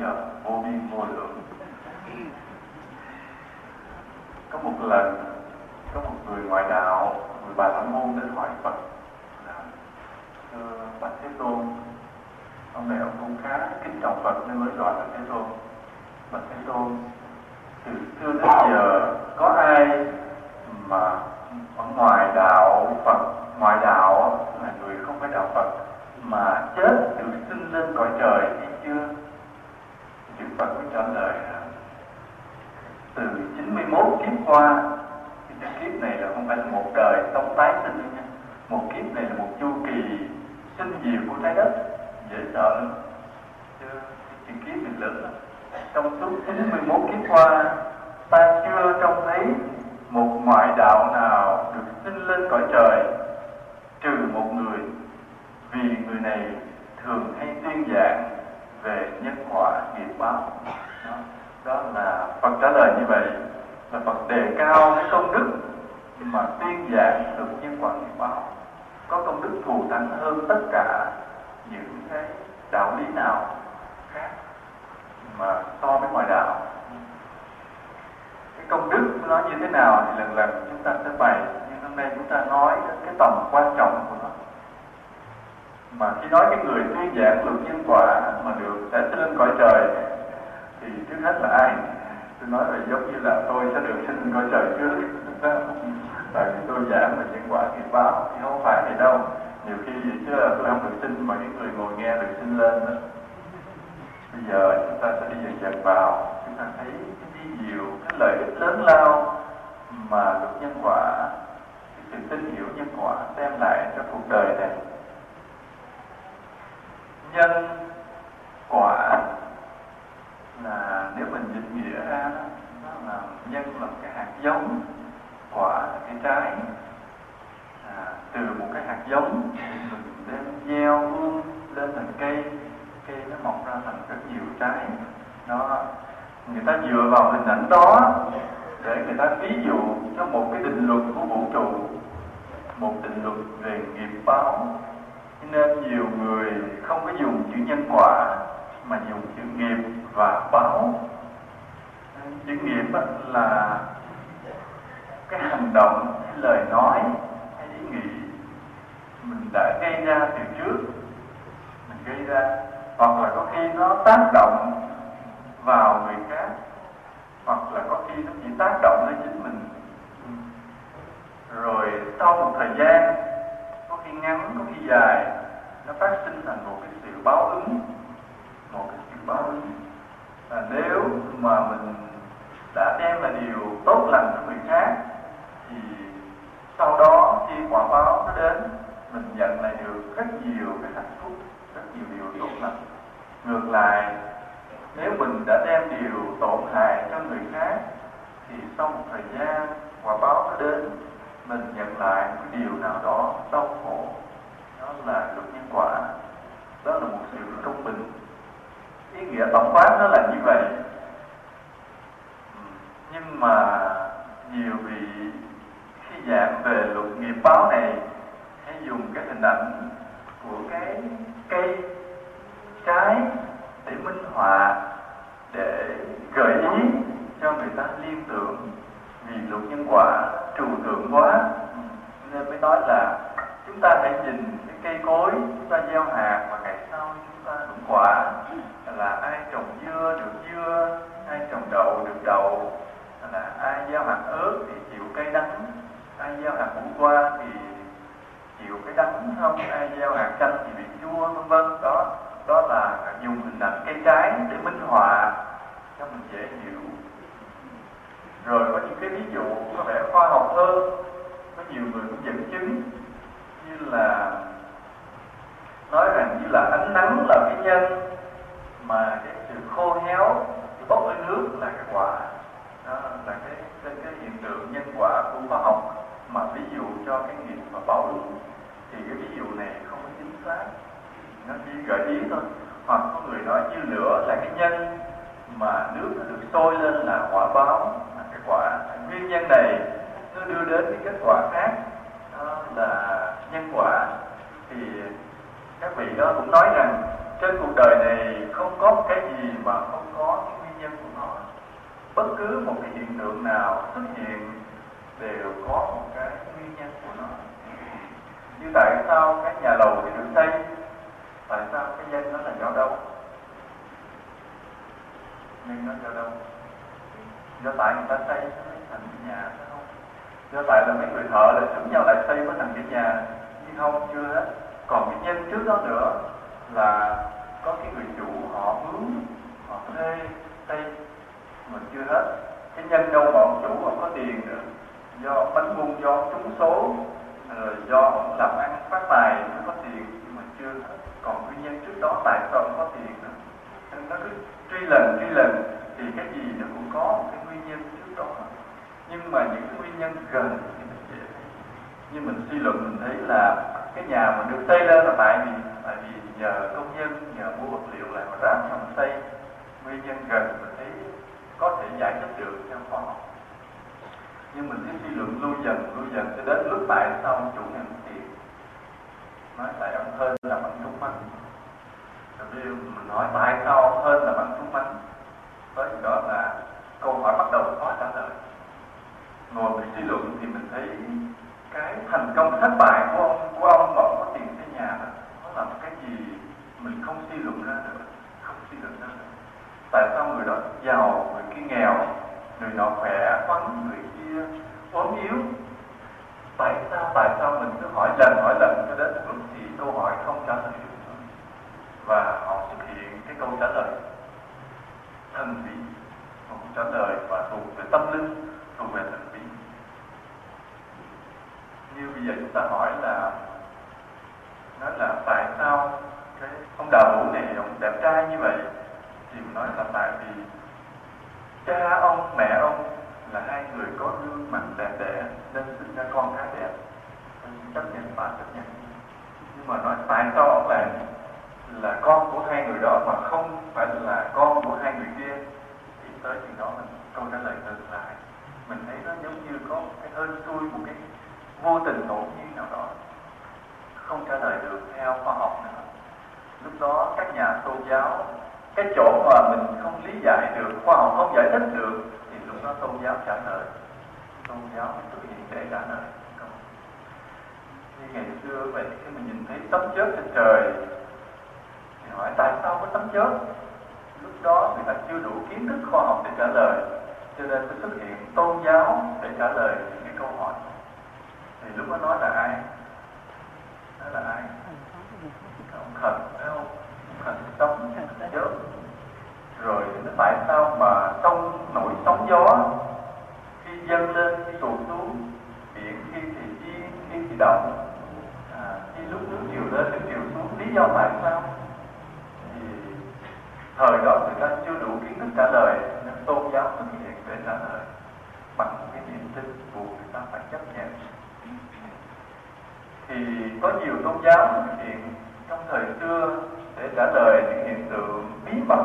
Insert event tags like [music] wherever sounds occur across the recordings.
giờ vô biên vô lượng. Có một lần, có một người ngoại đạo, người bà la môn đến hỏi phật là bạch thế tôn, ông này ông cũng khá kính trọng phật nên mới gọi là thế tôn. Bạch thế tôn, từ xưa đến giờ có ai mà ở ngoài đạo phật ngoài đạo là người không phải đạo phật mà chết được sinh lên cõi trời thì chưa? Đức Phật mới trả lời là, từ 91 kiếp qua, thì cái kiếp này là không phải là một đời sống tái sinh nha. Một kiếp này là một chu kỳ sinh diệt của trái đất, dễ sợ lắm. Chứ cái kiếp này lớn lắm. Trong suốt 91 kiếp qua, ta chưa trông thấy một ngoại đạo nào được sinh lên cõi trời, trừ một người. Vì người này thường hay tuyên giảng về nhân quả nghiệp báo. Đó, đó là Phật trả lời như vậy. Là Phật đề cao cái công đức mà tuyên giảng được nhân quả nghiệp báo. Có công đức thù thắng hơn tất cả những cái đạo lý nào khác mà so với ngoài đạo. Cái công đức nó như thế nào thì lần lần chúng ta sẽ bày. Nhưng hôm nay chúng ta nói đến cái tầm quan trọng của nó mà khi nói cái người tuyên giảng luật nhân quả mà được sẽ lên cõi trời, thì trước hết là ai? Tôi nói là giống như là tôi sẽ được sinh lên cõi trời trước. Tại vì tôi giảng về nhân quả nghiệp báo, thì không phải vậy đâu. Nhiều khi vậy chứ là tôi không được sinh mà những người ngồi nghe được sinh lên đó. Bây giờ chúng ta sẽ đi dần dần vào. Chúng ta thấy cái vi diệu cái lợi ích lớn lao mà luật nhân quả, cái sự tin hiểu nhân quả đem lại cho cuộc đời này nhân quả là nếu mình dịch nghĩa ra đó, nó là nhân là cái hạt giống quả là cái trái. À, từ một cái hạt giống mình đem gieo luôn lên thành cây cây nó mọc ra thành rất nhiều trái. Nó người ta dựa vào hình ảnh đó để người ta ví dụ cho một cái định luật của vũ trụ một định luật về nghiệp báo nên nhiều người không có dùng chữ nhân quả, mà dùng chữ nghiệp và báo. Chữ nghiệp là cái hành động, cái lời nói, cái ý nghĩ mình đã gây ra từ trước, mình gây ra. Hoặc là có khi nó tác động vào người khác, hoặc là có khi nó chỉ tác động lên chính mình. Rồi sau một thời gian, có khi ngắn, có khi dài nó phát sinh thành một cái sự báo ứng, một cái sự báo ứng. Và nếu mà mình đã đem là điều tốt lành cho người khác, thì sau đó khi quả báo nó đến, mình nhận lại được rất nhiều cái hạnh phúc, rất nhiều điều tốt lành. Ngược lại, nếu mình đã đem điều tổn hại cho người khác, thì sau một thời gian quả báo nó đến, mình nhận lại một cái điều nào đó đau khổ. Đó là luật nhân quả đó là một sự công bình ý nghĩa tổng quát nó là như vậy. Nhưng mà nhiều vị khi giảng về luật nghiệp báo này hãy dùng cái hình ảnh của cái cây, trái để minh họa, để gợi ý cho người ta liên tưởng vì luật nhân quả trừu tượng quá. Nên mới nói là chúng ta hãy nhìn cái cây cối chúng ta gieo hạt và ngày sau chúng ta hưởng quả. Là ai trồng dưa được dưa, ai trồng đậu được đậu. Là ai gieo hạt ớt thì chịu cây đắng ai gieo hạt củ qua thì chịu cái đắng không, ai gieo hạt chanh thì bị chua, vân vân. Đó đó là dùng hình ảnh cây trái để minh họa cho mình dễ hiểu. Rồi có những cái ví dụ có vẻ khoa học hơn. Có nhiều người cũng dẫn chứng là nói rằng như là ánh nắng là cái nhân mà cái sự khô héo cái bốc hơi nước là cái quả. Đó là cái cái, cái hiện tượng nhân quả của khoa học. Mà ví dụ cho cái nghiệp và bảo đúng thì cái ví dụ này không có chính xác. Nó chỉ gợi ý thôi. Hoặc có người nói như lửa là cái nhân mà nước nó được sôi lên là quả báo là cái quả. Nguyên nhân này nó đưa đến cái kết quả khác đó là nhân quả. Thì các vị đó cũng nói rằng trên cuộc đời này không có một cái gì mà không có cái nguyên nhân của nó. Bất cứ một cái hiện tượng nào xuất hiện đều có một cái nguyên nhân của nó. Như tại sao cái nhà lầu thì được xây? Tại sao cái nhân nó là do đâu? Nhưng nó do đâu? Do tại người ta xây thành nhà đó do tại là mấy người thợ là chúng nhau lại xây mới thành cái nhà. Nhưng không, chưa hết. Còn cái nhân trước đó nữa là có cái người chủ họ mướn họ thuê xây, mà chưa hết. Cái nhân đâu mà ông chủ không có tiền nữa. Do bánh buôn do trúng số, rồi do ông làm ăn phát tài mới có tiền, nhưng mà chưa hết. Còn nguyên nhân trước đó tại sao ông có tiền nữa. Nên nó cứ truy lần truy lần, thì cái gì nó cũng có cái nguyên nhân trước đó nhưng mà những nguyên nhân gần thì mình dễ nhưng mình suy luận, mình thấy là cái nhà mà được xây lên là tại vì tại vì nhờ công nhân, nhờ mua vật liệu lại mà ráp xong xây. Nguyên nhân gần mình thấy có thể giải thích được trong khoa học. Nhưng mình cứ suy luận lưu dần lưu dần, cho đến lúc tại sao chủ nhân tiền nói tại ông hơn là bằng trúng bánh rồi mình hỏi tại sao ông hơn là bằng trúng bánh tới đó là câu hỏi bắt đầu khó trả lời ngồi mình suy luận thì mình thấy cái thành công thất bại của ông của ông mà có tiền xây nhà đó, nó là một cái gì mình không suy luận ra được, không suy luận ra được. Tại sao người đó giàu, người kia nghèo, người nọ khỏe khoắn người kia ốm yếu? Tại sao tại sao mình cứ hỏi lần hỏi lần cho đến lúc thì câu hỏi không trả lời được? Và họ xuất hiện cái câu trả lời. Thần bí không trả lời và thuộc về tâm linh, thuộc về thần như bây giờ chúng ta hỏi là nói là tại sao cái ông đào vũ này ông đẹp trai như vậy? Thì mình nói là tại vì cha ông, mẹ ông là hai người có gương mặt đẹp đẽ nên sinh ra con khá đẹp. Chấp nhận và chấp nhận. Nhưng mà nói tại sao ông lại là con của hai người đó mà không phải là con của hai người kia? Thì tới chừng đó mình câu trả lời ngược lại. Mình thấy nó giống như có cái hơi xui, một cái vô tình ngẫu nhiên nào đó, không trả lời được theo khoa học nữa. Lúc đó các nhà tôn giáo, cái chỗ mà mình không lý giải được, khoa học không giải thích được, thì lúc đó tôn giáo trả lời. Tôn giáo mới xuất hiện để trả lời. Như ngày xưa vậy, khi mình nhìn thấy tấm chớp trên trời, thì hỏi, tại sao có tấm chớp? Lúc đó người ta chưa đủ kiến thức khoa học để trả lời, cho nên mới xuất hiện tôn giáo để trả lời những cái câu hỏi thì lúc đó nói là ai? Nói là ai? Ông thần không? Thần sống nhớ rồi nó tại sao mà trong nổi sóng gió? Khi dâng lên khi tuột xuống biển khi thì yên khi thì động à, khi lúc nước chiều lên nước chiều xuống lý do tại sao? Thì thời đó người ta chưa đủ kiến thức trả lời nên tôn giáo xuất hiện để trả lời. Bằng cái niềm tin buộc người ta phải chấp nhận thì có nhiều tôn giáo xuất hiện trong thời xưa để trả lời những hiện tượng bí mật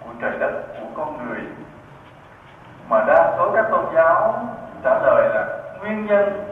của trời đất, của con người. Mà đa số các tôn giáo trả lời là nguyên nhân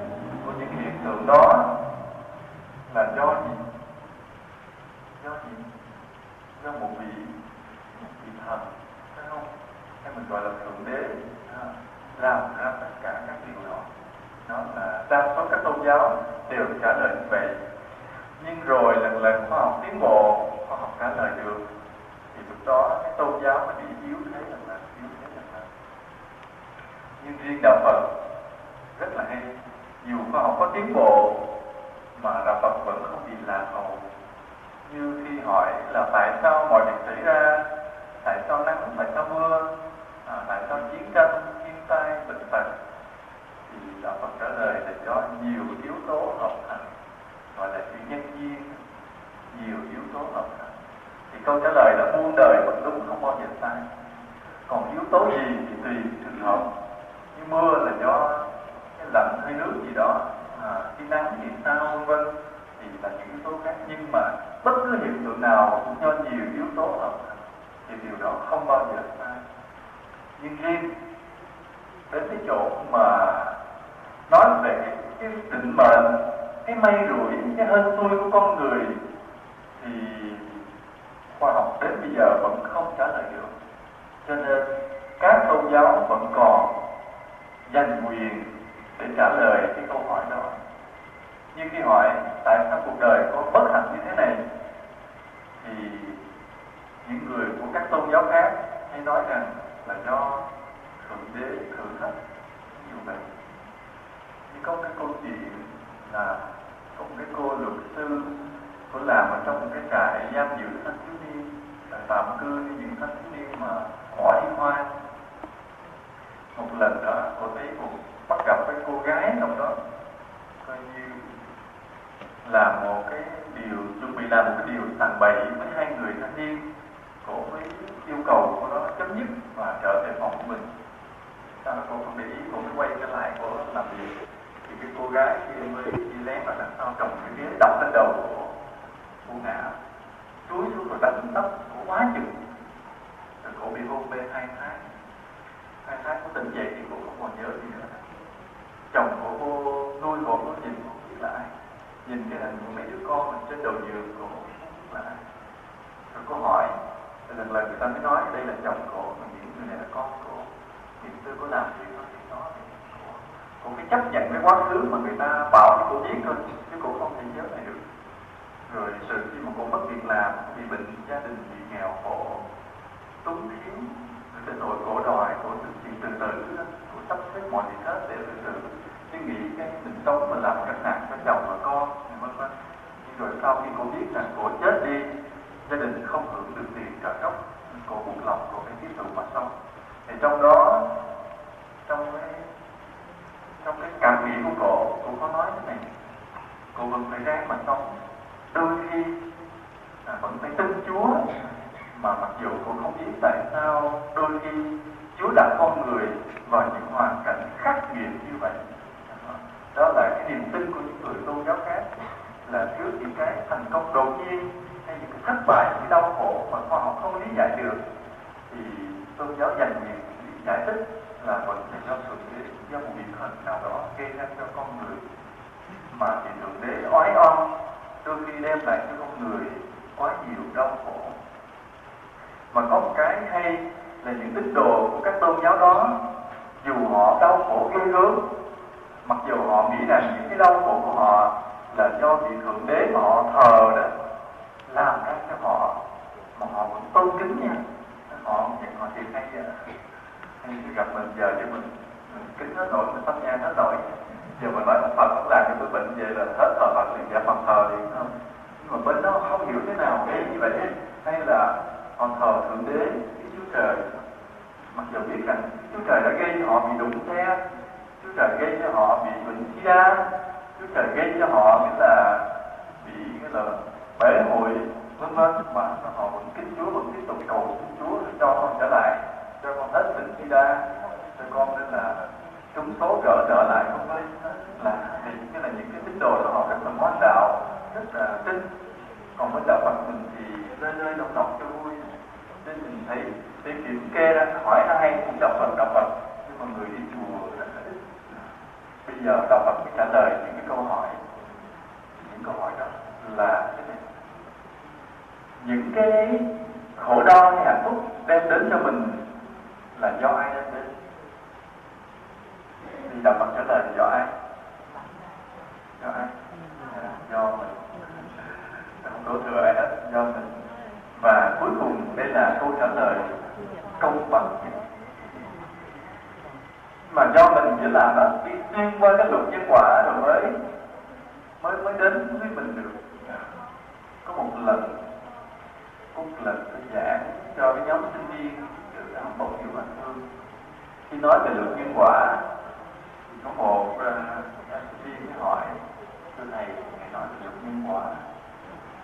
thưa thầy ngài nói về luật nhân quả.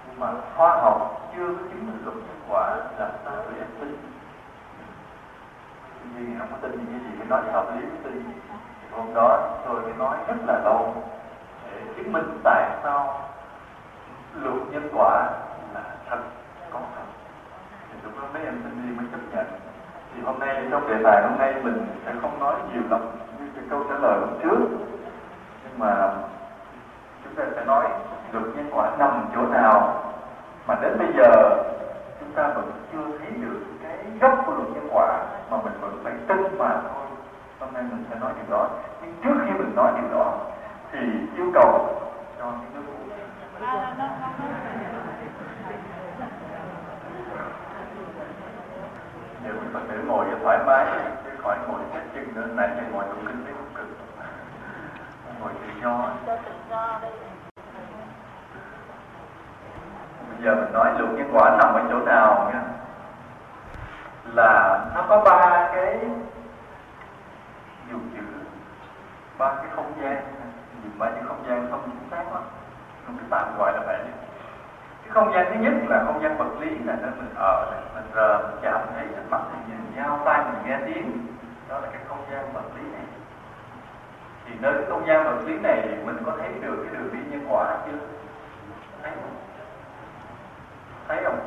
Nhưng mà khoa học chưa có chứng minh luật nhân quả là ta phải em tin vì không có tin những cái gì mới nói hợp lý mới tin. Hôm đó tôi mới nói rất là lâu để chứng minh tại sao luật nhân quả là thật, có thật. Thì lúc đó mấy em sinh viên mới chấp nhận. Thì hôm nay, trong đề tài hôm nay mình sẽ không nói nhiều lắm. Như cái câu trả lời hôm trước. Nhưng mà chúng ta sẽ nói luật nhân quả nằm chỗ nào. Mà đến bây giờ, chúng ta vẫn chưa thấy được cái gốc của luật nhân quả mà mình vẫn phải tin mà thôi. Hôm nay mình sẽ nói điều đó. Nhưng trước khi mình nói điều đó, thì yêu cầu cho những nước nếu mình có thể ngồi thoải mái, chứ khỏi ngồi chết chân nữa nãy giờ ngồi đúng kinh tế cũng cực ngồi tự do bây giờ mình nói luôn nhân quả nằm ở chỗ nào nha. Là nó có ba cái dùng chữ, ba cái không gian. Nhìn ba cái không gian không chính xác lắm không cái tạm gọi là vậy. Cái không gian thứ nhất là không gian vật lý là nơi mình ở mình rờ, mình chạm thấy mặt mình nhìn nhau, tai mình nghe tiếng. Đó là cái không gian vật lý này thì nơi cái không gian vật lý này mình có thấy được cái đường đi nhân quả chưa? Thấy không? Thấy không?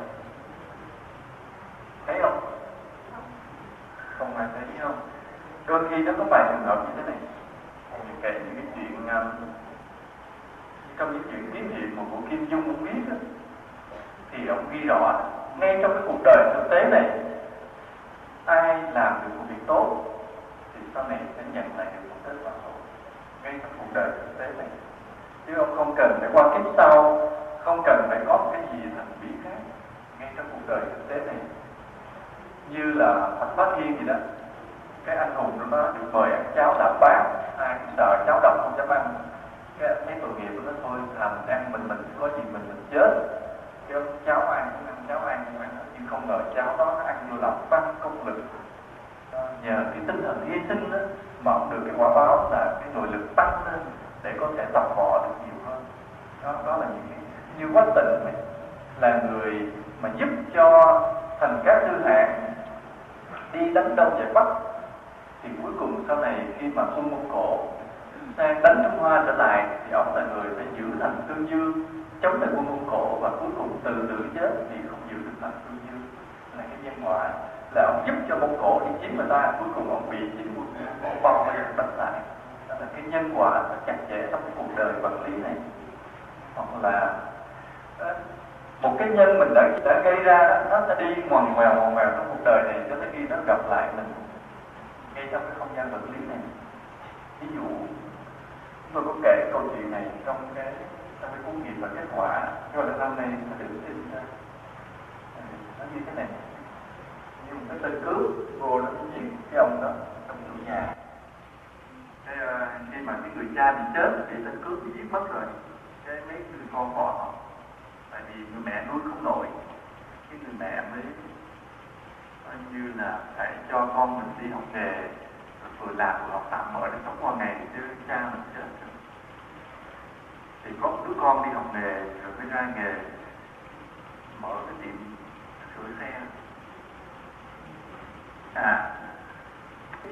Thấy không? Không ai thấy không? Đôi khi nó có vài trường hợp như thế này. Mình kể những cái chuyện um, trong những chuyện kiếm hiệp mà của Kim Dung cũng biết đó, thì ông ghi rõ ngay trong cái cuộc đời thực tế này ai làm được một việc tốt thì sau này sẽ nhận lại được một kết quả ngay trong cuộc đời thực tế này. Chứ ông không cần phải qua kiếp sau, không cần phải có cái gì thần bí khác ngay trong cuộc đời thực tế này. Như là thạch bát Thiên gì đó, cái anh hùng đó nó được mời ăn cháo đạp bát, ai cũng sợ cháo độc không dám ăn. Cái thấy tội nghiệp nó thôi làm ăn mình mình có gì mình mình chết. Cái ông cháo ăn cũng ăn, cháo ăn cũng ăn, nhưng không ngờ cháo đó nó ăn vô làm tăng công lực. Nhờ cái tinh thần hy sinh đó mà được cái quả báo là cái nội lực tăng lên để có thể tập võ được nhiều hơn. Đó đó là những cái như quách tịnh này là người mà giúp cho thành các tư hạng đi đánh đông giải bắc. Thì cuối cùng sau này khi mà quân mông cổ sang đánh Trung Hoa trở lại, thì ông là người phải giữ thành tương dương, chống lại quân mông cổ và cuối cùng từ tử chết thì không giữ được thành tương dương. Là cái nhân quả là ông giúp cho mông cổ đi chiếm người ta, cuối cùng ông bị chính quân cổ bao vây đánh lại. Đó là cái nhân quả nó chặt chẽ trong cái cuộc đời vật lý này. Hoặc là ờ, một cái nhân mình đã đã gây ra, nó sẽ đi ngoằn ngoèo ngoằn ngoèo trong cuộc đời này cho tới khi nó gặp lại mình. Ngay trong cái không gian vật lý này. Ví dụ, tôi có kể câu chuyện này trong cái trong cái cuốn nghiệp và kết quả. Cho là năm nay nó được sinh ra. Ờ, nó như thế này dùng cái tên cứu vô nó chuyện cái ông đó trong chủ nhà. Cái uh, khi mà cái người cha bị chết thì tên cứu bị giết mất rồi. Cái mấy người con bỏ họ. Tại vì người mẹ nuôi không nổi. Cái người mẹ mới coi như là phải cho con mình đi học nghề vừa làm vừa học tạm mở để sống qua ngày chứ cha mình chết thì có đứa con đi học nghề rồi mới ra nghề mở cái tiệm sửa xe à.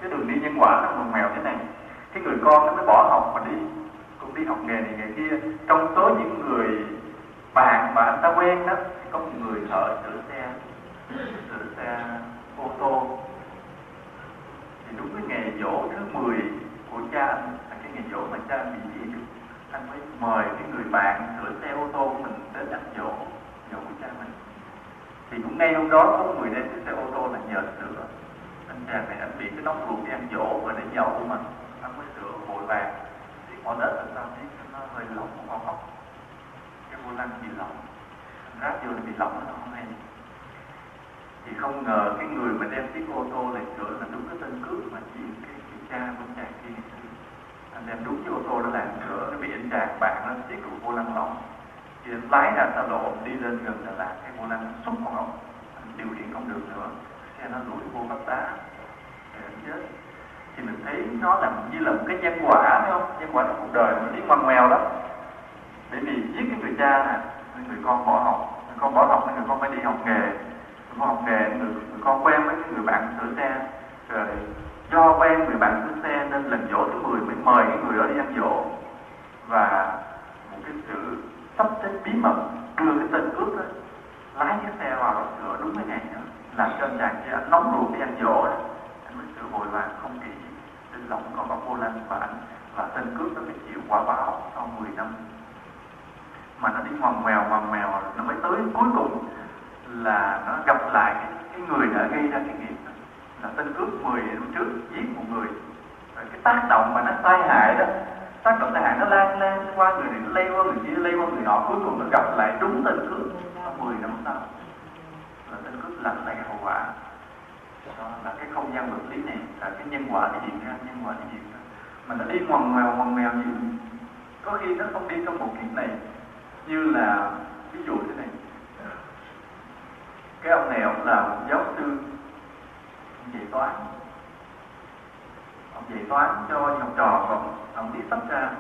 Cái đường đi nhân quả nó ngoằn mèo thế này. Cái người con nó mới bỏ học mà đi, cũng đi học nghề này nghề kia. Trong số những người bạn mà anh ta quen đó có một người thợ sửa xe sửa xe ô tô. Thì đúng cái ngày dỗ thứ 10 của cha anh, là cái ngày dỗ mà cha anh bị gì anh mới mời cái người bạn sửa xe ô tô của mình đến ăn dỗ dỗ của cha mình. Thì cũng ngay hôm đó có người đến cái xe ô tô là nhờ sửa anh chàng này anh bị cái nóng ruột đi ăn dỗ và để nhậu của mình anh mới sửa vội vàng. Thì có đất là sao thấy nó hơi lỏng của con học cái vô lăng bị lỏng. Ráp vô thì bị lỏng nó không hay. Thì không ngờ cái người mà đem chiếc ô tô này sửa là đúng cái tên cướp mà chỉ cái, cái cha của chàng kia anh đem đúng cái ô tô đó làm sửa nó bị anh chàng bạn nó chiếc cụ vô lăng lỏng. Thì anh lái ra xa lộ đi lên gần Đà Lạt cái vô lăng xúc con ốc điều khiển không được nữa hay nó lủi vô vách đá. Chết thì mình thấy nó là như là một cái nhân quả phải không? Nhân quả trong cuộc đời mình biết ngoằn ngoèo lắm. Bởi vì giết cái người cha nè người con bỏ học. Người con bỏ học người con phải đi học nghề. Người con học nghề người, người con quen với người bạn sửa xe. Rồi do quen người bạn sửa xe nên lần dỗ thứ 10 mới mời cái người đó đi ăn dỗ. Và một cái sự sắp xếp bí mật đưa cái tên cướp đó lái cái xe vào và sửa đúng cái ngày đó làm cho anh chàng kia anh nóng ruột đi anh dỗ đó. Anh mới sửa vội vàng không kỹ trên lòng còn có vô lanh và anh và tên cướp nó phải chịu quả báo sau 10 năm. Mà nó đi ngoằn mèo ngoằn mèo, nó mới tới cuối cùng là nó gặp lại cái, cái người đã gây ra cái nghiệp đó. là tên cướp 10 năm trước giết một người. Rồi cái tác động mà nó tai hại đó tác động tai hại nó lan lan qua người này nó lây qua người kia lây qua người nọ cuối cùng nó gặp lại đúng tên cướp 10 năm sau là tên cướp lặng lẽ hậu quả. Ờ, Đó là cái không gian vật lý này là cái nhân quả nó hiện ra, nhân quả nó hiện ra. Mà nó đi ngoằn ngoèo ngoằn ngoèo như có khi nó không đi trong một kiếp này, như là, ví dụ thế này. Cái ông này, ông là một giáo sư, ông dạy toán. Ông dạy toán cho học trò của ông ông đi sách ra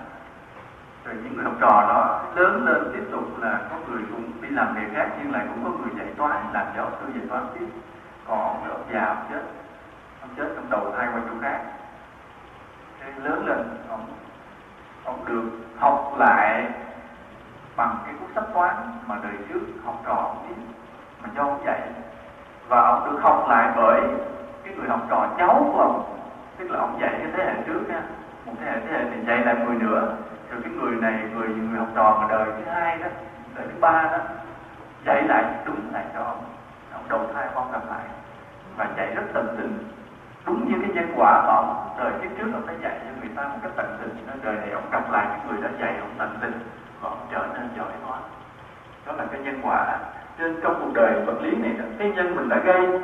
rồi những người học trò đó lớn lên tiếp tục là có người cũng đi làm nghề khác, nhưng lại cũng có người dạy toán, làm giáo sư dạy toán tiếp. Còn ông già, ông chết. Ông chết trong đầu thai qua chỗ khác. Thế lớn lên, ông ông được học lại bằng cái cuốn sách toán mà đời trước học trò ông biết, mà do ông dạy. Và ông được học lại bởi cái người học trò cháu của ông. Tức là ông dạy cái thế hệ trước nha. Một thế hệ thế hệ thì dạy lại người nữa từ cái người này, người người học trò mà đời. Thứ hai đó. Đời thứ ba đó dạy lại đúng lại cho ông ông đầu thai con gặp lại. Và dạy rất tận tình. Đúng như cái nhân quả mà ông đời kiếp trước ông đã dạy cho người ta một cách tận tình. Đời này ông gặp lại cái người đã dạy ông tận tình. Và ông trở nên giỏi hóa. Đó là cái nhân quả. Nên trong cuộc đời vật lý này cái nhân mình đã gây,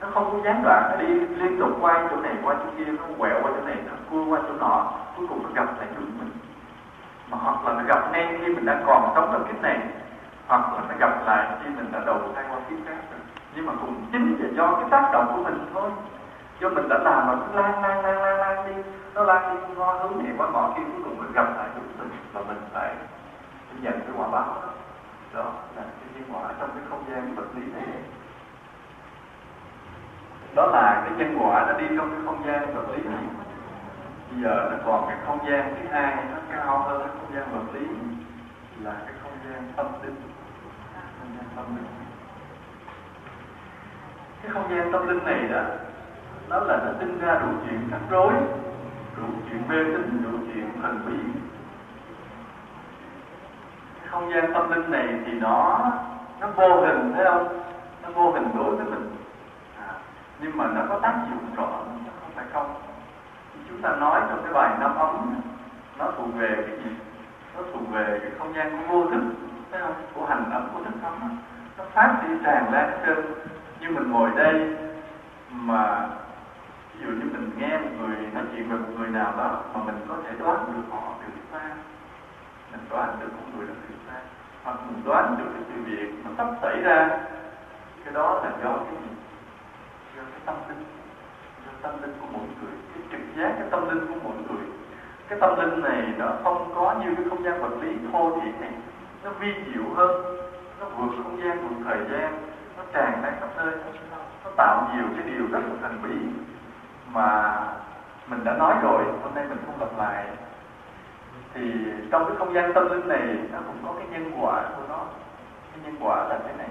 nó không có gián đoạn, nó đi liên tục quay chỗ này, qua chỗ kia, nó quẹo qua chỗ này, nó cua qua chỗ nọ. Cuối cùng nó gặp lại chúng mình mà hoặc là nó gặp ngay khi mình đang còn sống trong kiếp này, hoặc là nó gặp lại khi mình đã đầu thai qua kiếp khác rồi. Nhưng mà cũng chính là do cái tác động của mình thôi. Do mình đã làm mà cứ lan lan lan lan lan đi, nó lan đi ngon hướng này qua ngõ kia cuối cùng mình gặp lại chúng mình và mình phải nhận cái quả báo đó. Đó là cái nhân quả trong cái không gian vật lý này. Đó là cái nhân quả nó đi trong cái không gian vật lý này bây giờ nó còn cái không gian thứ hai nó cao hơn cái không gian vật lý. Là cái không gian tâm linh. Không gian tâm linh. Cái không gian tâm linh này đó nó là nó sinh ra đủ chuyện rắc rối đủ chuyện mê tín đủ chuyện thần bí. Cái không gian tâm linh này thì nó nó vô hình thấy không? Nó vô hình đối với mình. À, nhưng mà nó có tác dụng rõ không phải không chúng ta nói trong cái bài năm ấm, nó thuộc về cái gì? Nó thuộc về cái không gian của vô thức thấy không? Của hành ấm của thức ấm nó phát đi tràn lan trên như mình ngồi đây mà, ví dụ như mình nghe một người nói chuyện về một người nào đó, mà mình có thể đoán được họ từ xa. Mình đoán được con người đó từ xa. Hoặc mình đoán được cái sự việc nó sắp xảy ra. Cái đó là do cái gì? Do cái tâm linh. Do tâm linh của mỗi người cái trực giác cái tâm linh của mỗi người. Cái tâm linh này nó không có như cái không gian vật lý thô thiển này. Nó vi diệu hơn, nó vượt không gian vượt thời gian, nó tràn lan khắp nơi. Nó tạo nhiều cái điều rất là thần bí mà mình đã nói rồi, hôm nay mình không lặp lại. Thì trong cái không gian tâm linh này, nó cũng có cái nhân quả của nó. Cái nhân quả là thế này.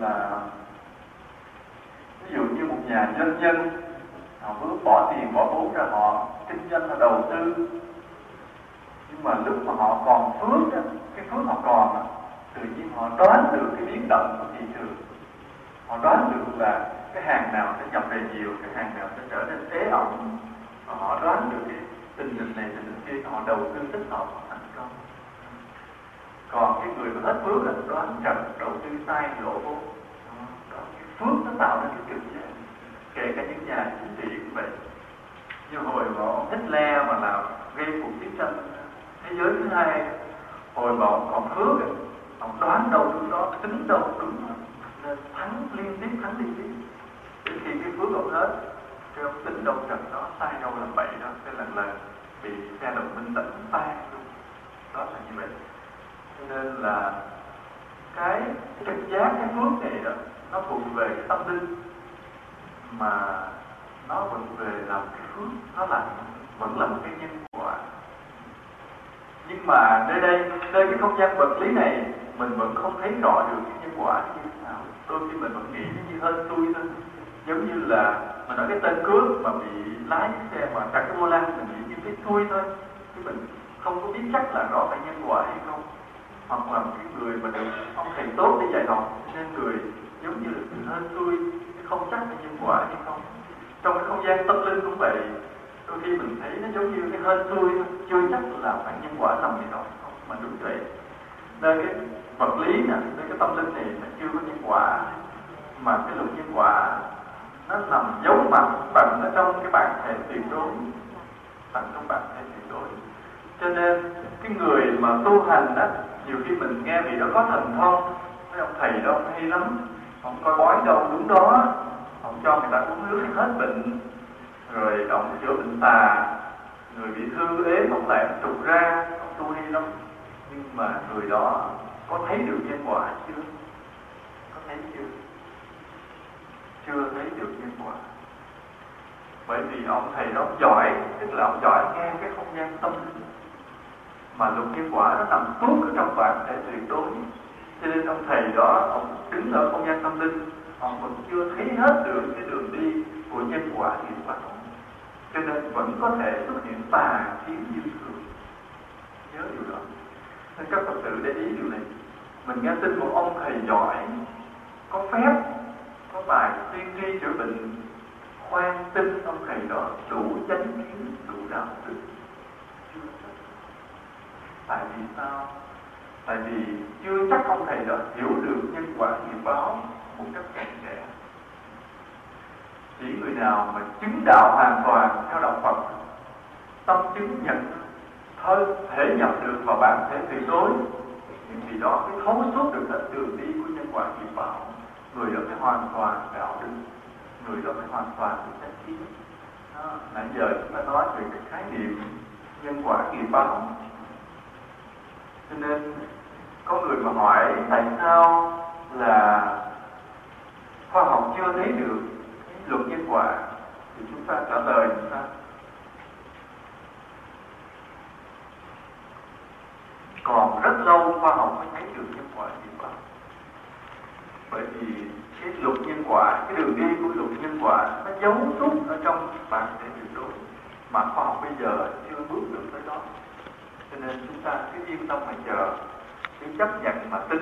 Là, ví dụ như một nhà doanh nhân họ cứ bỏ tiền bỏ vốn ra họ kinh doanh họ đầu tư. Nhưng mà lúc mà họ còn phước đó, cái phước họ còn đó, tự nhiên họ đoán được cái biến động của thị trường. Họ đoán được là cái hàng nào sẽ nhập về nhiều cái hàng nào sẽ trở nên ế ẩm. Họ đoán được cái tình hình này tình hình kia họ đầu tư tích hợp họ thành công. Còn cái người mà hết phước là đoán chậm đầu tư sai lỗ vốn. Đó, cái phước nó tạo ra cái trực giác kể cả những nhà chính trị cũng vậy như hồi mà ông Hitler mà làm gây cuộc chiến tranh thế giới thứ hai, hồi mà ông còn hứa ông đoán đâu đúng đó, tính đâu đúng nên thắng liên tiếp, thắng liên tiếp. Đến khi cái phước ông hết, cái ông tính đâu trận đó, sai đâu làm bậy đó. Cái lần lần bị phe đồng minh đánh tan luôn. Đó là như vậy. Cho nên là cái trực giác, cái phước này đó, nó thuộc về cái tâm linh mà nó vẫn về làm cái phước nó là vẫn là một cái nhân quả. Nhưng mà nơi đây, nơi cái không gian vật lý này, mình vẫn không thấy rõ được cái nhân quả như thế nào. Đôi khi mình vẫn nghĩ nó như hơn tôi thôi. Giống như là mà nói cái tên cướp mà bị lái cái xe mà đặt cái vô lăng mình nghĩ như cái tôi thôi. Chứ mình không có biết chắc là rõ phải nhân quả hay không. Hoặc là một cái người mà được ông thầy tốt để dạy học, nên người giống như là hơn tôi không chắc là nhân quả hay không. Trong cái không gian tâm linh cũng vậy. Đôi khi mình thấy nó giống như cái hên xui chưa chắc là phải nhân quả nằm gì đó mà đúng vậy. Nơi cái vật lý nè nơi cái tâm linh này nó chưa có nhân quả. Mà cái luật nhân quả nó nằm giấu mặt bằng ở trong cái bản thể tuyệt đối. Bằng trong bản thể tuyệt đối. Cho nên, cái người mà tu hành đó nhiều khi mình nghe vị đó có thần thông mấy ông thầy đó hay lắm ông coi bói đâu đúng đó. Ông cho người ta uống nước, hết bệnh. Rồi ông chữa bệnh tà. Người bị thư ế ông lại trục ra ông tu đi lắm nhưng mà người đó có thấy được nhân quả chưa? Có thấy chưa? Chưa thấy được nhân quả. Bởi vì ông thầy đó giỏi, tức là ông giỏi nghe cái không gian tâm. Mà luật nhân quả nó nằm tuốt ở trong bạn để tuyệt đối cho nên ông thầy, đó, ông đứng ở không gian tâm linh, ông vẫn chưa thấy hết được cái đường đi của nhân quả nghiệp quả cho nên vẫn có thể xuất hiện tà kiến như thường. Nhớ điều đó. Nên các phật tử để ý điều này. Mình nghe tin một ông thầy giỏi, có phép, có bài tiên tri chữa bệnh, khoan tin ông thầy đó, đủ chánh kiến, đủ đạo đức. Chưa tại vì sao? Tại vì chưa chắc ông thầy đó hiểu được nhân quả nghiệp báo một cách cặn kẽ chỉ người nào mà chứng đạo hoàn toàn theo đạo Phật, tâm chứng nhận thôi thể nhập được vào bản thể tuyệt đối những gì đó mới thấu suốt được tận đường đi của nhân quả nghiệp báo. Người đó mới hoàn toàn đạo đức, người đó mới hoàn toàn được chánh kiến nãy giờ chúng ta nói về cái khái niệm nhân quả nghiệp báo. Cho nên có người mà hỏi tại sao là khoa học chưa thấy được luật nhân quả? Thì chúng ta trả lời chúng ta còn rất lâu khoa học mới thấy được nhân quả gì quả bởi vì cái luật nhân quả, cái đường đi của luật nhân quả nó giấu suốt ở trong bản thể tuyệt đối. Mà khoa học bây giờ chưa bước được tới đó. Cho nên chúng ta cứ yên tâm mà chờ cứ chấp nhận mà tin.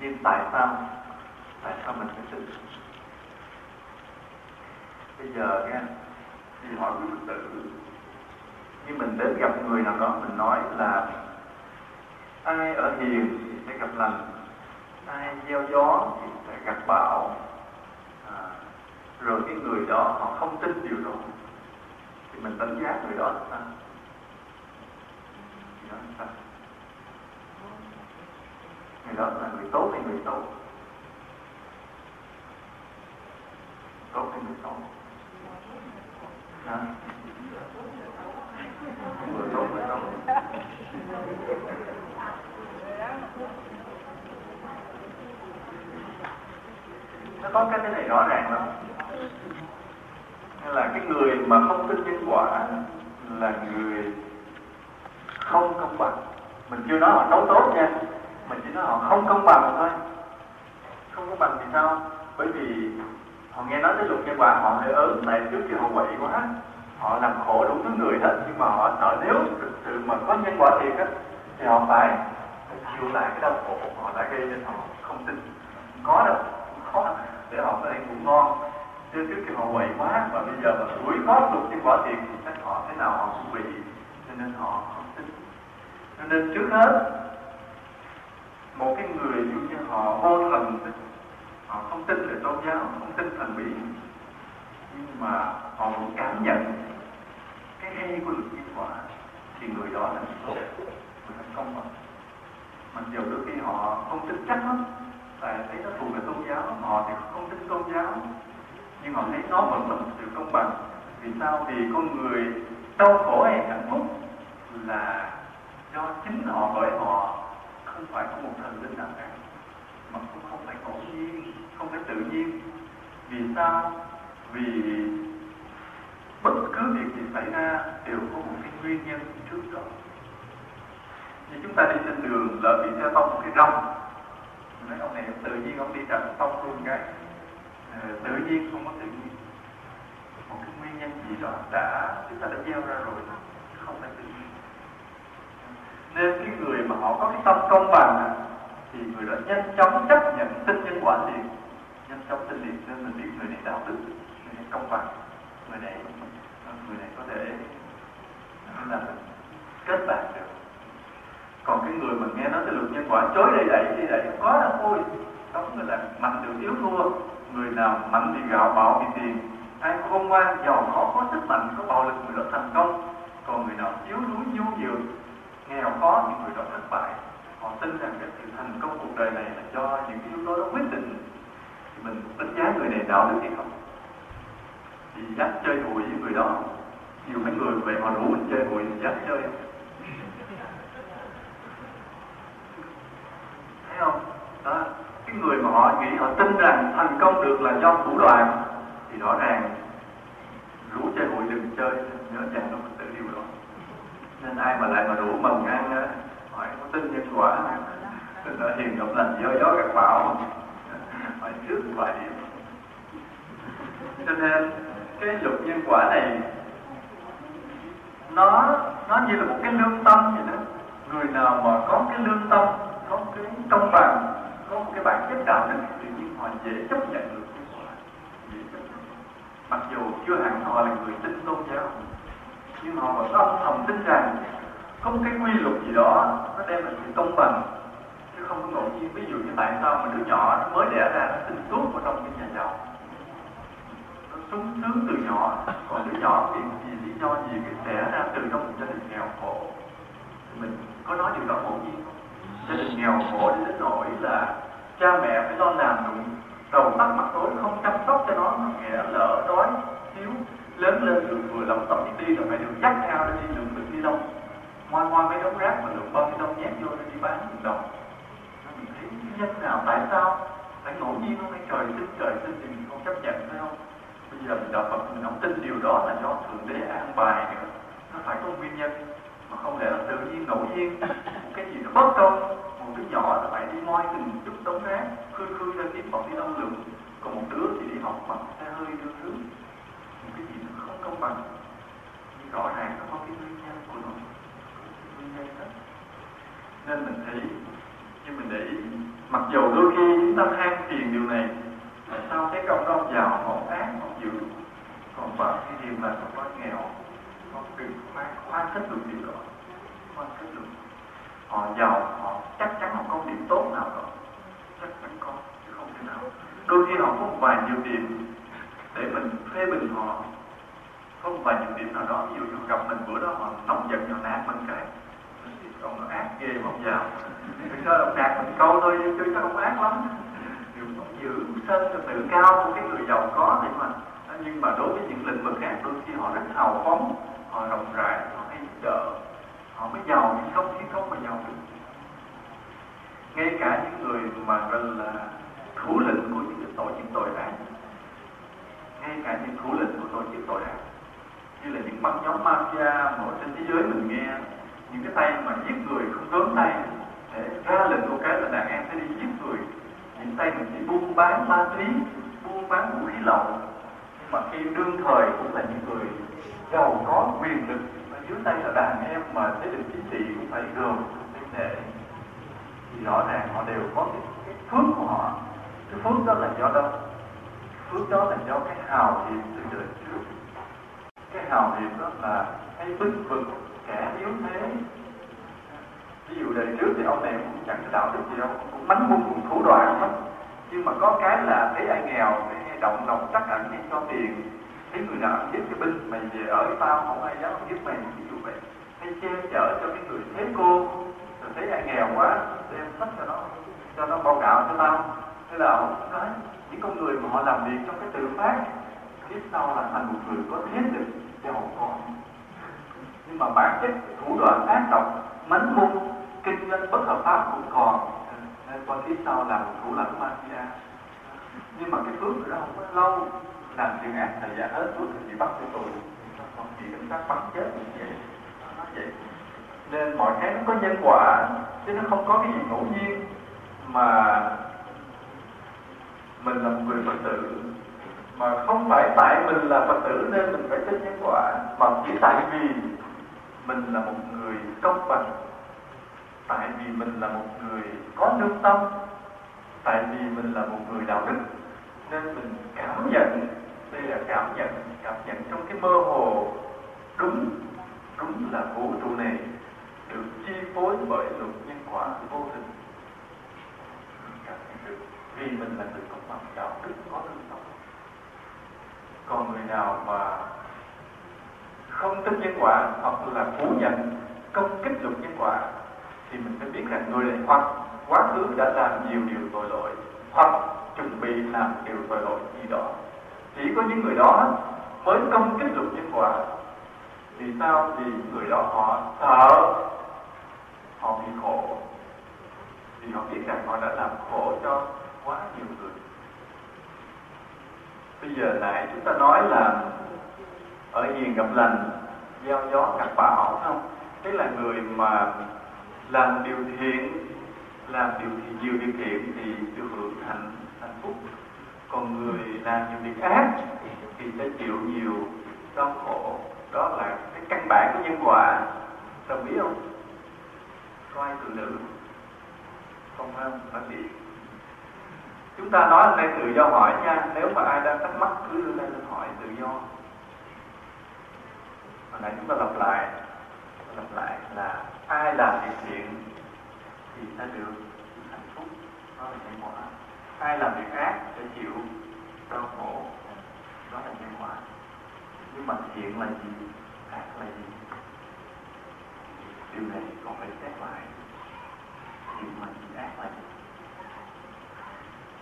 Nhưng tại sao? Tại sao mình phải tin? Bây giờ nghe, thì hỏi quý phật tử. Mình đến gặp người nào đó mình nói là ai ở hiền thì sẽ gặp lành ai gieo gió thì sẽ gặp bão. À, rồi cái người đó họ không tin điều đó. Thì mình đánh giá người đó là sao? Người đó là người người tốt hay người xấu? Tốt hay người xấu? Người tốt người xấu? Nó có cái thế này rõ ràng lắm. Là cái người mà không tin nhân quả là người không công bằng. Mình chưa nói họ xấu tốt nha mình chỉ nói họ không công bằng thôi. Không công bằng thì sao? Bởi vì họ nghe nói tới luật nhân quả họ hơi ớn, tại trước khi họ quậy quá, họ làm khổ đủ thứ người hết, nhưng mà họ sợ nếu thực sự mà có nhân quả thiệt á, thì họ phải chịu lại cái đau khổ họ đã gây nên họ không tin. Có đâu khó để họ có thể ngủ ngon. Chứ trước khi họ quậy quá, và bây giờ mà đuổi có luật nhân quả thiệt, thì chắc họ thế nào họ cũng bị, cho nên họ không tin. Cho nên trước hết một cái người như như họ vô thần họ không tin về tôn giáo, không tin thần bí. Nhưng mà họ cũng cảm nhận cái hay của luật nhân quả thì người đó là tốt, người thành công mà. Mặc dù đôi khi họ không tin chắc lắm, tại thấy nó thuộc về tôn giáo họ thì không tin tôn giáo. Nhưng họ thấy nó vẫn là một sự công bằng. Vì sao? Vì con người đau khổ hay hạnh phúc là do chính họ bởi họ không phải có một thần linh nào cả mà cũng không phải ngẫu nhiên không phải tự nhiên. Vì sao? Vì bất cứ việc gì xảy ra đều có một cái nguyên nhân trước đó. Như chúng ta đi trên đường, lỡ bị xe tông một cái rong nói, ông này, tự nhiên ông đi trật tông luôn cái. Ờ, tự nhiên không có tự nhiên. Một cái nguyên nhân gì đó đã, chúng ta đã gieo ra rồi, không phải tự nhiên nên cái người mà họ có cái tâm công bằng thì người đó nhanh chóng chấp nhận tin nhân quả liền nhanh chóng tin liền nên mình biết người này đạo đức, người này công bằng, người này ờ, người này có thể ờ, là kết bạn được. Còn cái người mà nghe nói cái luật nhân quả, chối đây đẩy đi đẩy không có đâu, thôi. Sống người là mạnh được, yếu thua. Người nào mạnh thì gạo, bạo thì tiền. Ai khôn ngoan, giàu có có sức mạnh, có bạo lực, người đó thành công. Còn người nào yếu đuối, nhu nhược nghèo khó, những người đó thất bại. Họ tin rằng cái sự thành công cuộc đời này là do những cái yếu tố đó quyết định. Thì mình đánh giá người này đạo đức hay không? Thì dắt chơi hụi với người đó. Nhiều mấy người vậy họ rủ mình chơi hụi thì dắt chơi. Thấy không? Đó, cái người mà họ nghĩ họ tin rằng thành công được là do thủ đoạn, thì rõ ràng rủ chơi hụi đừng chơi, nhớ chàng nó nên ai mà lại mà rủ mừng ăn á hỏi có tin nhân quả nó ở hiền gặp lành do gió gặp bão, hỏi trước vậy. điểm cho nên cái luật nhân quả này nó nó như là một cái lương tâm vậy đó. Người nào mà có cái lương tâm có cái công bằng có một cái bản chất đạo đức tự nhiên họ dễ chấp nhận được cái quả dễ chấp nhận. Mặc dù chưa hẳn họ là người tin tôn giáo nhưng họ vẫn âm thầm tin rằng có một cái quy luật gì đó nó đem lại sự công bằng. Chứ không có ngẫu nhiên, ví dụ như tại sao mà đứa nhỏ nó mới đẻ ra, nó sinh suốt vào trong cái nhà giàu nó sung sướng từ nhỏ, còn đứa nhỏ vì gì, lý do gì cái đẻ ra từ trong một gia đình nghèo khổ? Thì mình có nói điều đó ngẫu nhiên không? Gia đình nghèo khổ đến nỗi là cha mẹ phải lo làm đủ đầu tắt mặt tối không chăm sóc cho nó nó nghèo lỡ đói lớn lên được vừa lòng tập đi rồi mày được dắt theo để đi lượng được đi đâu ngoan ngoan mấy đống rác mà được bao nhiêu đông nhét vô để đi bán được đồng mình thấy nhân nào tại sao phải ngẫu nhiên không? Phải trời sinh trời sinh thì mình không chấp nhận, phải không? Bây giờ mình đạo Phật mình không tin điều đó là do thượng đế an bài nữa. Nó phải có nguyên nhân, mà không lẽ là tự nhiên ngẫu nhiên một cái gì nó bất công, một đứa nhỏ là phải đi moi từng chút đống rác, khư khư ra kiếm bọc đi đông lượng còn một đứa thì đi học bằng xe hơi đưa thứ một cái gì nó không công bằng. Nhưng rõ ràng nó có cái nguyên nhân của nó nguyên nhân đó. Nên mình thấy nhưng mình để ý, mặc dù đôi khi chúng ta than phiền điều này, tại sao cái công đồng giàu họ ác họ dữ? Còn vợ thì điều là có quá nghèo họ đừng khoan khoan thích được điều đó khoan thích được. Họ giàu, họ chắc chắn họ có điểm tốt nào đó. Chắc chắn có, chứ không thể nào. Đôi khi họ có một vài nhiều điểm để mình phê bình họ có một vài những điểm nào đó. Ví dụ như gặp mình bữa đó họ nóng giận nhau nạt mình cái. Ông nó ác ghê mà ông giàu thực ra ông nạt mình câu thôi, chứ nó không ác lắm. Điều ông giữ sân tự cao của cái người giàu có thì mà. Nhưng mà đối với những lĩnh vực khác, đôi khi họ rất hào phóng, họ rộng rãi, họ hay giúp đỡ. Họ mới giàu, nhưng không, chứ không mà giàu được. Ngay cả những người mà gọi là thủ lĩnh của những tổ chức tội ác ngay cả những thủ lĩnh của tổ chức tội ác như là những băng nhóm mafia mà trên thế giới mình nghe những cái tay mà giết người không tớm tay để ra lệnh một cái là đàn em sẽ đi giết người. Những tay mình đi buôn bán ma túy buôn bán vũ khí lậu. Nhưng mà khi đương thời cũng là những người giàu có quyền lực và dưới tay là đàn em mà thế lực chính trị cũng phải gồm liên hệ thì rõ ràng họ đều có cái, cái phước của họ. Cái phước đó là do đâu? Phước đó là do cái hào hiệp từ đời trước cái hào hiệp đó là hay binh vực kẻ yếu thế. Ví dụ đời trước thì ông này cũng chẳng đạo đức gì đâu, cũng bắn bung cũng thủ đoạn lắm. Nhưng mà có cái là thấy ai nghèo cái động lòng chắc ảnh đi cho tiền. Thấy người nào ăn giết cái binh, mày về ở với tao, không ai dám giết mày. Ví dụ vậy. Hay che chở cho cái người thế cô, rồi thấy ai nghèo quá, đem sách cho nó cho nó báo gạo cho tao. Thế là ông nói, những con người mà họ làm việc trong cái tự phát, kiếp sau là thành một người có thế lực giàu có nhưng mà bản chất thủ đoạn ác độc, mánh mung kinh doanh bất hợp pháp cũng còn nên qua kiếp sau làm thủ lãnh mafia. Nhưng mà cái phước đó không có lâu, làm chuyện ác thời gian hết phước thì bị bắt cái tù. Còn bị cảnh sát bắt chết như vậy. Nó vậy. Nên mọi cái nó có nhân quả, chứ nó không có cái gì ngẫu nhiên. Mà mình là một người phật tử mà không phải tại mình là phật tử nên mình phải tin nhân quả, mà chỉ tại vì mình là một người công bằng. Tại vì mình là một người có lương tâm. Tại vì mình là một người đạo đức. Nên mình cảm nhận, đây là cảm nhận cảm nhận trong cái mơ hồ đúng đúng là vũ trụ này được chi phối bởi luật nhân quả vô hình vì mình là người công bằng, đạo đức, có lương tâm còn người nào mà không tính nhân quả hoặc là phủ nhận công kích luật nhân quả thì mình phải biết rằng người này hoặc quá khứ đã làm nhiều điều tội lỗi hoặc chuẩn bị làm điều tội lỗi gì đó. Chỉ có những người đó mới công kích luật nhân quả. Vì sao? Vì người đó họ sợ. Họ bị khổ. Vì họ biết rằng họ đã làm khổ cho quá nhiều người bây giờ lại chúng ta nói là ở hiền gặp lành gieo gió gặt bão không? Tức là người mà làm điều thiện, làm điều thiện nhiều điều thiện thì được hưởng hạnh hạnh phúc. Còn người làm nhiều việc ác thì sẽ chịu nhiều đau khổ. Đó là cái căn bản của nhân quả. Đồng ý không? Coi từ nữ. Không không phải điện chúng ta nói hôm nay tự do hỏi nha, nếu mà ai đang thắc mắc cứ đưa lên hỏi tự do. Hồi nãy chúng ta lặp lại lặp lại là ai làm việc thiện thì sẽ được hạnh phúc. Đó là nhân quả. Ai làm việc ác sẽ chịu đau khổ. Đó là nhân quả. Nhưng mà thiện là gì? Ác là gì? Điều này còn phải xét lại. Thiện là gì? Ác là gì?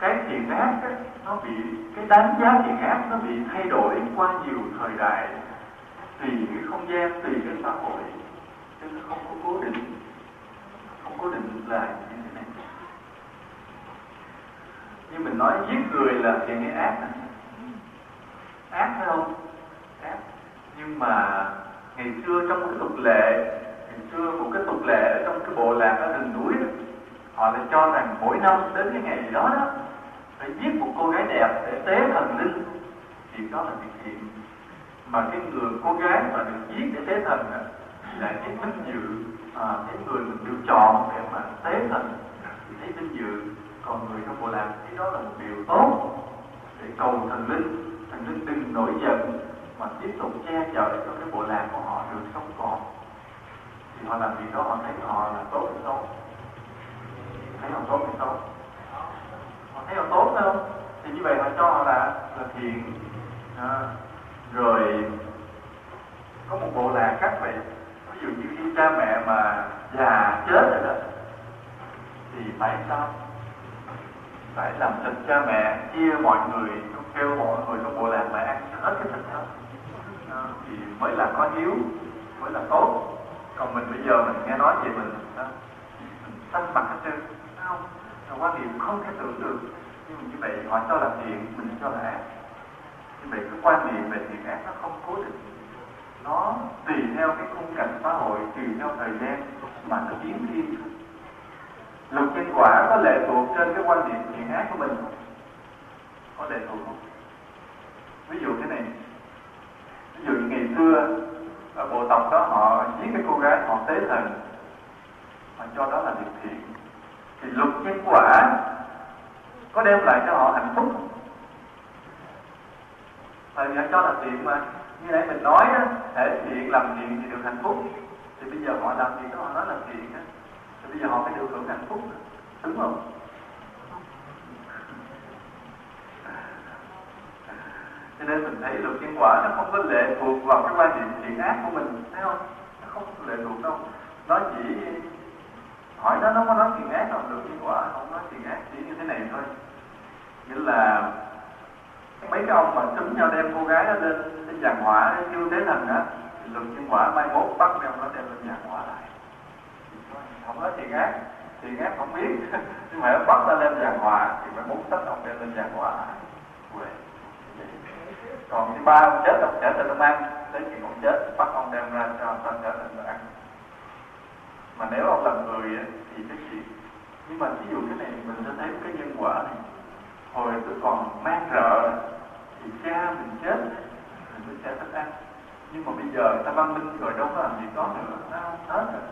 Cái thiện ác ấy, nó bị cái đánh giá thiện ác nó bị thay đổi qua nhiều thời đại tùy cái không gian tùy cái xã hội. Chứ nó không có cố định không cố định là như thế này. Như mình nói giết người là thiện hay ác ác phải không? Ác. Nhưng mà ngày xưa trong cái tục lệ ngày xưa một cái tục lệ ở trong cái bộ lạc ở rừng núi đó, họ lại cho rằng mỗi năm đến cái ngày đó đó phải giết một cô gái đẹp để tế thần linh. Thì đó là việc thiện. Mà cái người cô gái mà được giết để tế thần đó, là cái vinh dự à, cái người mình được chọn để mà tế thần. Thì thấy vinh dự còn người trong bộ lạc thấy đó là một điều tốt để cầu thần linh. Thần linh đừng nổi giận mà tiếp tục che chở cho cái bộ lạc của họ được sống còn. Thì họ làm việc đó họ thấy họ là tốt hay xấu? Thấy họ tốt hay xấu? Thấy họ tốt không? Thì như vậy họ cho họ là là thiện à, rồi có một bộ lạc khác vậy. Ví dụ như khi cha mẹ mà già chết rồi đó thì phải sao? Phải làm thịt cha mẹ chia mọi người kêu mọi người trong bộ lạc lại ăn hết cái thịt đó. À, thì mới là có hiếu mới là tốt. Còn mình bây giờ mình nghe nói về mình đó, mình xanh mặt hết trơn không? Là quan niệm không thể tưởng được nhưng mà như vậy họ cho là thiện, mình cho là ác. Như vậy cái quan niệm về thiện ác nó không cố định. Nó tùy theo cái khung cảnh xã hội, tùy theo thời gian mà nó biến thiên luật nhân quả có lệ thuộc trên cái quan niệm thiện ác của mình. Có lệ thuộc không? Ví dụ thế này. Ví dụ như ngày xưa, ở bộ tộc đó họ giết cái cô gái họ tế thần. Họ cho đó là việc thiện thì luật nhân quả có đem lại cho họ hạnh phúc. Tại vì họ cho là thiện mà như nãy mình nói á, thể thiện làm thiện thì được hạnh phúc. Thì bây giờ họ làm thiện đó, họ nói là thiện á. Thì bây giờ họ phải được hưởng hạnh phúc. Đúng không? [laughs] Cho nên mình thấy luật nhân quả nó không có lệ thuộc vào cái quan niệm thiện ác của mình, thấy không? Nó không lệ thuộc đâu. Nó chỉ hỏi nó nó có nói chuyện ác không? Được nhân quả không nói chuyện ác, chỉ như thế này thôi. Nghĩa là mấy cái ông mà chúng nhau đem cô gái đó lên lên giàn hỏa để kêu thế thần á thì luật nhân quả mai mốt bắt đem nó đem lên giàn hỏa lại. Không nói chuyện ác chuyện ác không biết. [laughs] Nhưng mà bắt ta lên giàn hỏa thì mai mốt sách ông đem lên giàn hỏa lại. Còn thứ ba ông chết, ông trở thành ông ăn tới khi ông chết, bắt ông đem ra cho ông ta trở thành ăn mà nếu ông là người thì cái gì? Nhưng mà ví dụ cái này mình sẽ thấy cái nhân quả này. Hồi tôi còn mang rợ, thì cha mình chết mình mới sẽ thích ăn. Nhưng mà bây giờ ta văn minh rồi đâu có làm gì có nữa, nó hết rồi.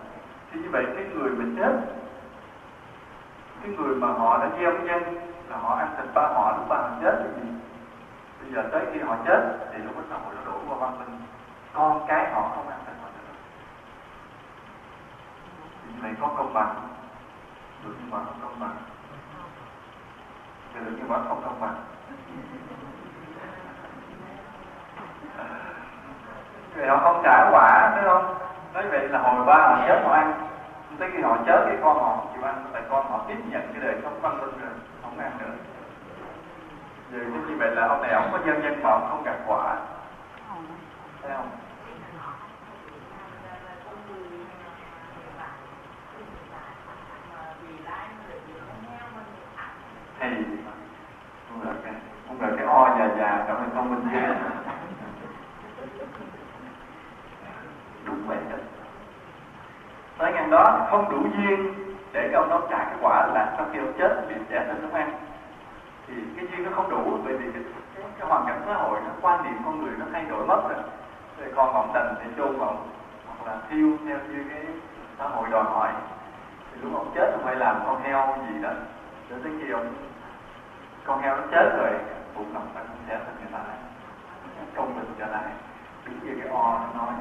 Thì như vậy cái người mình chết, cái người mà họ đã gieo nhân, là họ ăn thịt ba họ, lúc ba họ chết thì gì? Bây giờ tới khi họ chết, thì lúc đó xã hội nó đổ qua văn minh con cái họ không ăn thịt họ nữa thì có công bằng. Được nhưng mà không công bằng. Được nhưng mà không công bằng. Vì họ không trả quả, thấy không? Nói vậy là hồi ba họ chết họ ăn tới khi họ chết cái con họ chịu ăn, tại con họ tiếp nhận cái đời sống văn minh rồi, không ăn nữa. Vì như vậy là ông này ông có nhân nhân mà ông không gặt quả. Thấy không hay không là cái không là cái o già già cảm ơn thông minh đúng vậy đó. Tới ngàn đó không đủ duyên để cái ông đó trả cái quả là sau khi ông chết bị trẻ lên nó ăn. Thì cái duyên nó không đủ bởi vì cái, cái, cái hoàn cảnh xã hội nó quan niệm con người nó thay đổi mất rồi. Rồi con vọng tình thì chôn vào hoặc là thiêu theo như cái xã hội đòi hỏi. Thì lúc ông chết ông phải làm con heo gì đó cho tới khi ông con heo nó chết rồi bụng lòng ta cũng sẽ thành người lại công bình trở lại, đúng như cái o nó nói.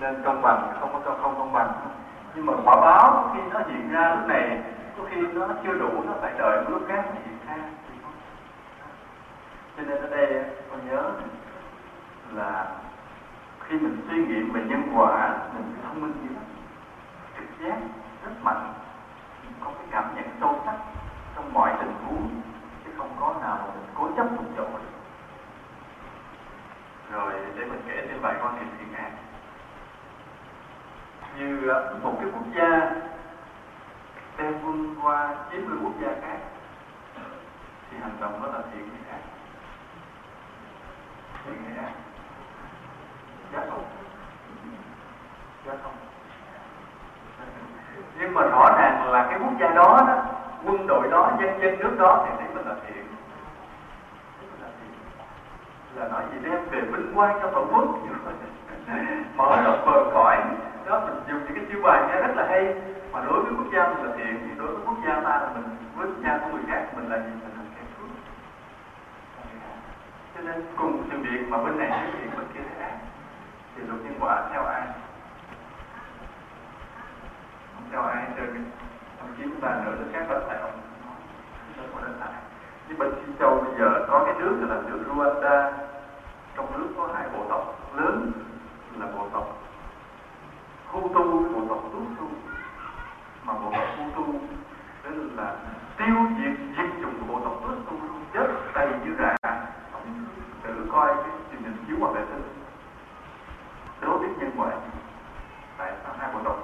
Nên công bằng, không có không công bằng. Nhưng mà quả báo khi nó diễn ra lúc này, có khi nó chưa đủ, nó phải đợi một lúc khác nó diễn ra. Cho nên ở đây, con nhớ là khi mình suy nghĩ về nhân quả, mình thông minh như trực giác rất mạnh. Mình có cái cảm nhận sâu sắc trong mọi tình huống không có nào mà mình cố chấp một chỗ rồi để mình kể thêm vài con niệm thiện ác. Như à, một cái quốc gia đem quân qua chiếm cái quốc gia khác, thì hành động đó là thiện hay ác? Thiện hay ác? Giá không. Giá không. Nhưng mà rõ ràng là cái quốc gia đó đó quân đội đó, dân dân nước đó thì thấy mình là thiện. Là nói gì đem về vinh quang cho tổ quốc. [laughs] Mở rộng bờ cõi. Đó, mình dùng những cái chiêu bài nghe rất là hay. Mà đối với quốc gia mình là thiện thì đối với quốc gia ta là mình, với quốc gia của người khác mình là gì? Mình là kẻ cướp cho nên cùng sự việc mà bên này thấy thiện bên kia thấy ác thì luật nhân quả theo ai? Không theo ai chơi? Thậm chí chúng ta nữa nước các đất tại ông rất mà đất bên Chi Châu bây giờ có cái nước là nước Rwanda. Trong nước có hai bộ tộc. Lớn là bộ tộc Hutu, bộ tộc Tutsu. Mà bộ tộc Hutu tức là tiêu diệt diệt chủng của bộ tộc Tutsu luôn. Chết đầy như rạ ông tự coi cái truyền hình chiếu hoặc vệ tinh đối với nhân ngoại tại sao hai bộ tộc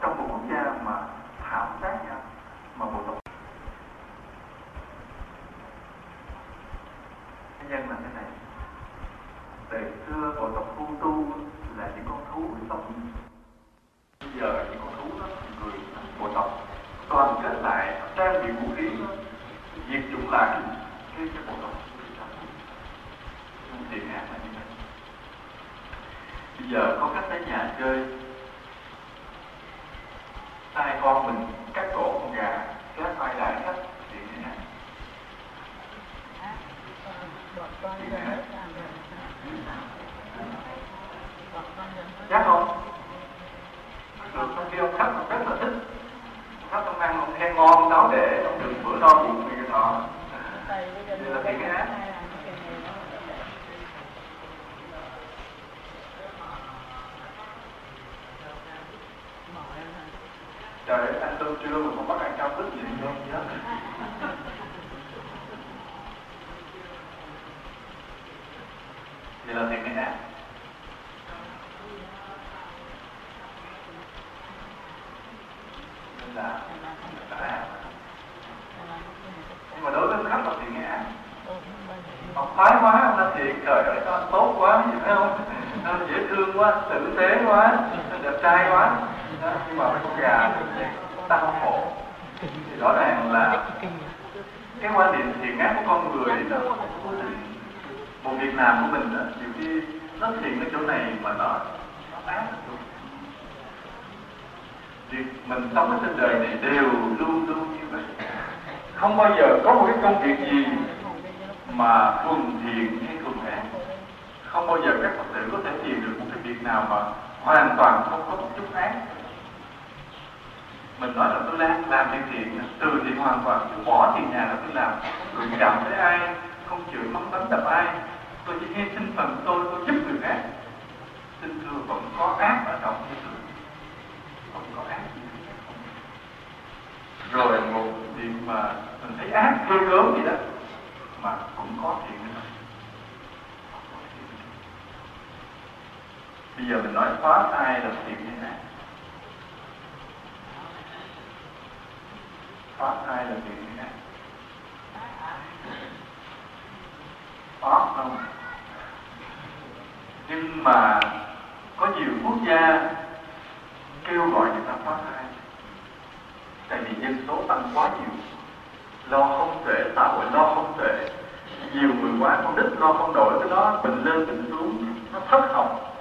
nhiều con nít lo con đổi cái đó bình lên bình xuống nó thất học.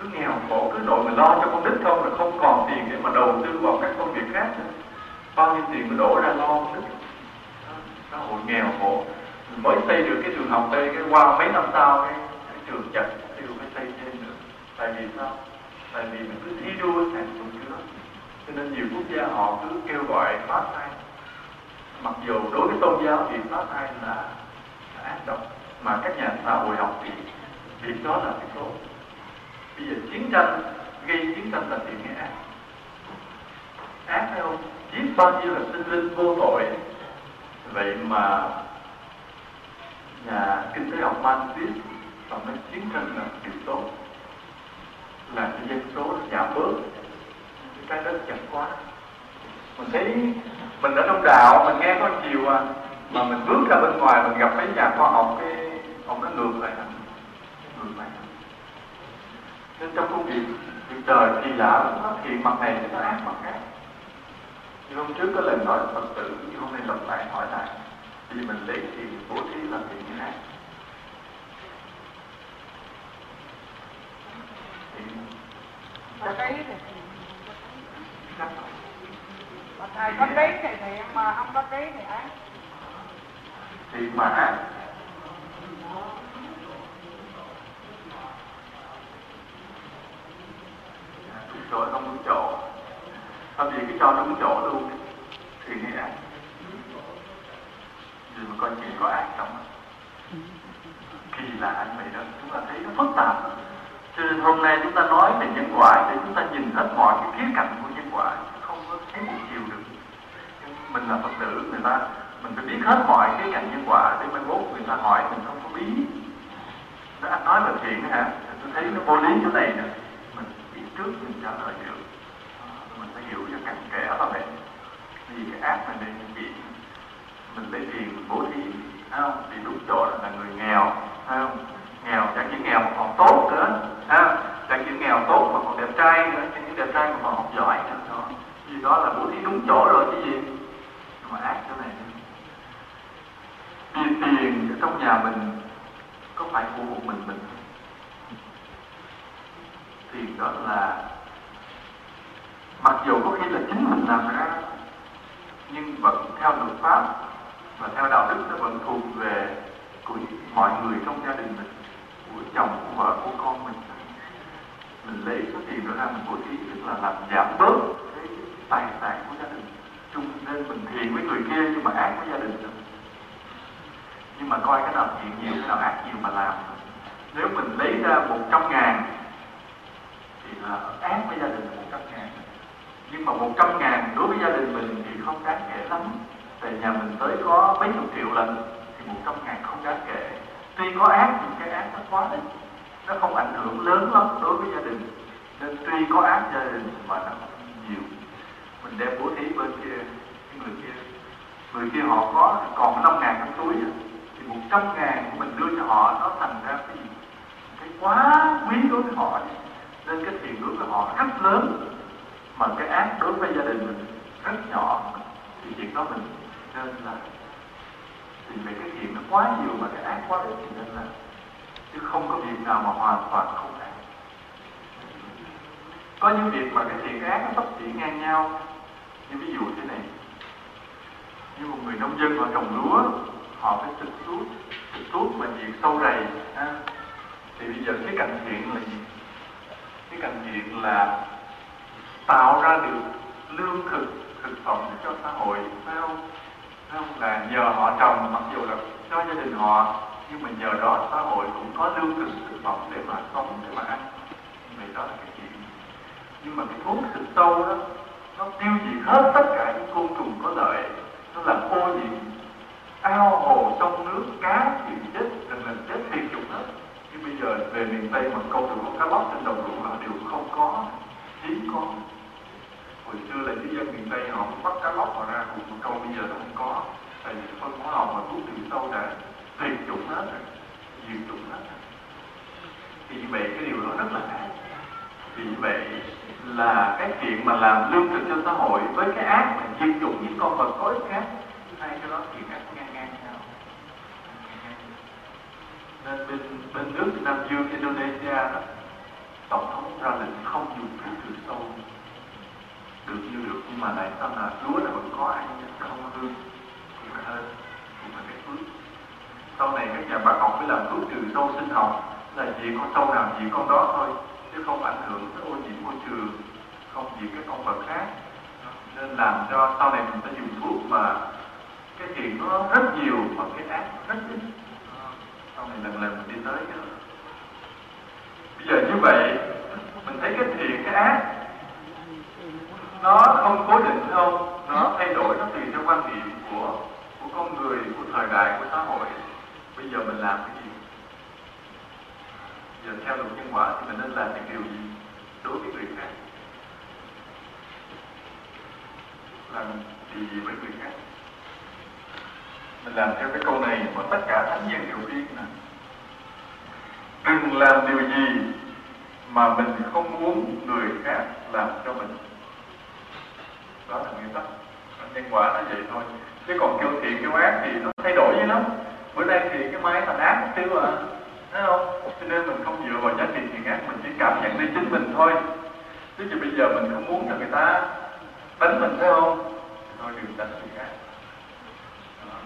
Cứ nghèo khổ cứ đổi mình lo cho con đức không là không còn tiền để mà đầu tư vào các công việc khác nữa. Bao nhiêu tiền mà đổ ra lo con đức xã hội nghèo khổ. Mình mới xây được cái trường học đây cái qua mấy năm sau cái, cái trường chặt tiêu phải xây thêm nữa. Tại vì sao? Tại vì mình cứ thi đua sản xuất cái cho nên nhiều quốc gia họ cứ kêu gọi phá thai. Mặc dù đối với tôn giáo thì phá thai là ác độc mà các nhà xã hội học thì việc đó là việc tốt bây giờ chiến tranh gây chiến tranh là chuyện hay ác ác phải không? Giết bao nhiêu là sinh linh vô tội. Vậy mà nhà kinh tế học Marxist và nói chiến tranh là điều tốt. Là cái dân số giảm bớt. Cái đất chặt quá. Mình thấy mình ở trong đạo mình nghe có chiều à mà mình bước ra bên ngoài mình gặp mấy nhà khoa học cái ông nó ngược lại hẳn ngược lại hẳn nên trong công việc việc đời kỳ lạ nó thiện mặt này thì nó ác mặt khác. Như hôm trước có lần nói phật tử nhưng hôm nay lặp lại hỏi lại vì mình lấy tiền bố thí làm thiện như trí thì mà thầy có trí thì thiện mà không có trí thì ác thì mà ác dạ, chỗ không đúng chỗ. Làm gì cái cho đúng chỗ luôn. Thì nghĩa ác vì mà con chỉ có ác trong kỳ lạ anh vậy đó. Chúng ta thấy nó phức tạp. Cho nên hôm nay chúng ta nói về nhân quả để chúng ta nhìn hết mọi cái khía cạnh của nhân quả. Không có thấy một chiều được. Nhưng mình là phật tử, người ta mình phải biết hết mọi cái cạnh nhân quả để mai mốt người ta hỏi mình không có bí. Đó anh nói là thiện hả? Tôi thấy nó vô lý chỗ này nè. Mình biết trước mình trả lời được. Ờ, mình phải hiểu cho cặn kẽ là vậy vì cái ác này như chuyện mình lấy tiền mình bố thí không? Thì đúng chỗ là người nghèo không? Nghèo, chẳng những nghèo mà còn tốt nữa ha chẳng những nghèo tốt mà còn đẹp trai nữa, chẳng những đẹp trai mà còn học giỏi nữa đó vì đó là bố thí đúng chỗ rồi chứ gì. Nhưng mà ác chỗ này thì tiền ở trong nhà mình có phải của một mình mình thì đó là mặc dù có khi là chính mình làm ra, nhưng vẫn theo luật pháp và theo đạo đức nó vẫn thuộc về của mọi người trong gia đình mình, của chồng, của vợ, của con mình. Mình lấy số tiền đó ra, mình bố thí tức là làm giảm bớt cái tài sản của gia đình. Chung nên mình thiện với người kia nhưng mà ác với gia đình. mình nhưng mà coi cái nào thiện nhiều, cái nào ác nhiều mà làm. Nếu mình lấy ra một trăm ngàn, thì là ác với gia đình một trăm ngàn. Nhưng mà một trăm ngàn đối với gia đình mình thì không đáng kể lắm. Tại nhà mình tới có mấy chục triệu lần, thì một trăm ngàn không đáng kể. Tuy có ác, nhưng cái ác nó quá ít. Nó không ảnh hưởng lớn lắm đối với gia đình. Nên tuy có ác gia đình, mà nó không nhiều. Mình đem bố thí bên kia, cái người kia. Người kia họ có, còn năm ngàn trong túi thì một trăm ngàn của mình đưa cho họ, nó thành ra cái gì? Cái quá quý đối với họ nên cái tiền đối với họ rất lớn. Mà cái ác đối với gia đình mình rất nhỏ. Thì việc đó mình nên là thì về cái thiện nó quá nhiều mà cái ác quá ít thì nên là chứ không có việc nào mà hoàn toàn không ác. Có những việc mà cái thiện cái ác nó sắp xỉ ngang nhau. Như ví dụ thế này. Như một người nông dân họ trồng lúa họ phải trực suốt, trực suốt mà diệt sâu rầy. Ha. thì bây giờ cái cạnh thiện là gì? Cái cạnh thiện là tạo ra được lương thực thực phẩm cho xã hội phải không? Phải không? Là nhờ họ trồng mặc dù là cho gia đình họ nhưng mà nhờ đó xã hội cũng có lương thực thực phẩm để mà sống để mà ăn. Vậy đó là cái chuyện. Nhưng mà cái thuốc xịt sâu đó nó tiêu diệt hết tất cả những côn trùng có lợi. Nó làm ô nhiễm ao hồ trong nước cá thì chết, lần lần chết tiệt chủng hết nhưng bây giờ về miền tây mà câu được con cá lóc trên đồng ruộng là đều không có hiếm có. Hồi xưa là những dân miền tây họ bắt cá lóc họ ra cùng một câu, bây giờ nó không có. Tại vì phân hóa học và thuốc trừ sâu đã tuyệt chủng hết rồi diệt chủng hết rồi. Thì như vậy cái điều đó rất là ác vì vậy là cái chuyện mà làm lương thực cho xã hội với cái ác mà diệt chủng những con vật có ích khác, hai cái đó thì ác ngang ngang nhau nên bên bên nước Nam Dương, Indonesia đó, tổng thống ra lệnh không dùng thuốc trừ sâu được như được. Nhưng mà lại sao là lúa là vẫn có ăn không hư thì phải hơn cũng phải cái phước? Sau này các nhà bác học mới làm thuốc trừ sâu sinh học, là chỉ con sâu nào chỉ con đó thôi, chứ không ảnh hưởng tới ô nhiễm môi trường, không gì các con vật khác. Nên làm cho sau này mình phải dùng thuốc mà cái thiện nó rất nhiều, mà cái ác rất ít xong thì lần lần mình đi tới cái đó. Bây giờ như vậy, mình thấy cái thiện, cái ác, nó không cố định đâu. Nó thay đổi, nó tùy theo quan điểm của của con người, của thời đại, của xã hội. Bây giờ mình làm cái gì? Giờ theo luật nhân quả thì mình nên làm những điều gì đối với người khác? Làm điều gì với người khác? Mình làm theo cái câu này mà tất cả thánh nhân đều biết nè. Đừng làm điều gì mà mình không muốn người khác làm cho mình. Đó là nguyên tắc. Nhân quả nó vậy thôi. Chứ còn kêu thiện, kêu ác thì nó thay đổi với lắm. Bữa nay thì cái máy thành ác một tiêu à. Thấy không? Cho nên mình không dựa vào giá trị thiện ác, mình chỉ cảm nhận đi chính mình thôi. Chứ bây giờ mình không muốn cho người ta đánh mình, thấy không? Thôi đừng đánh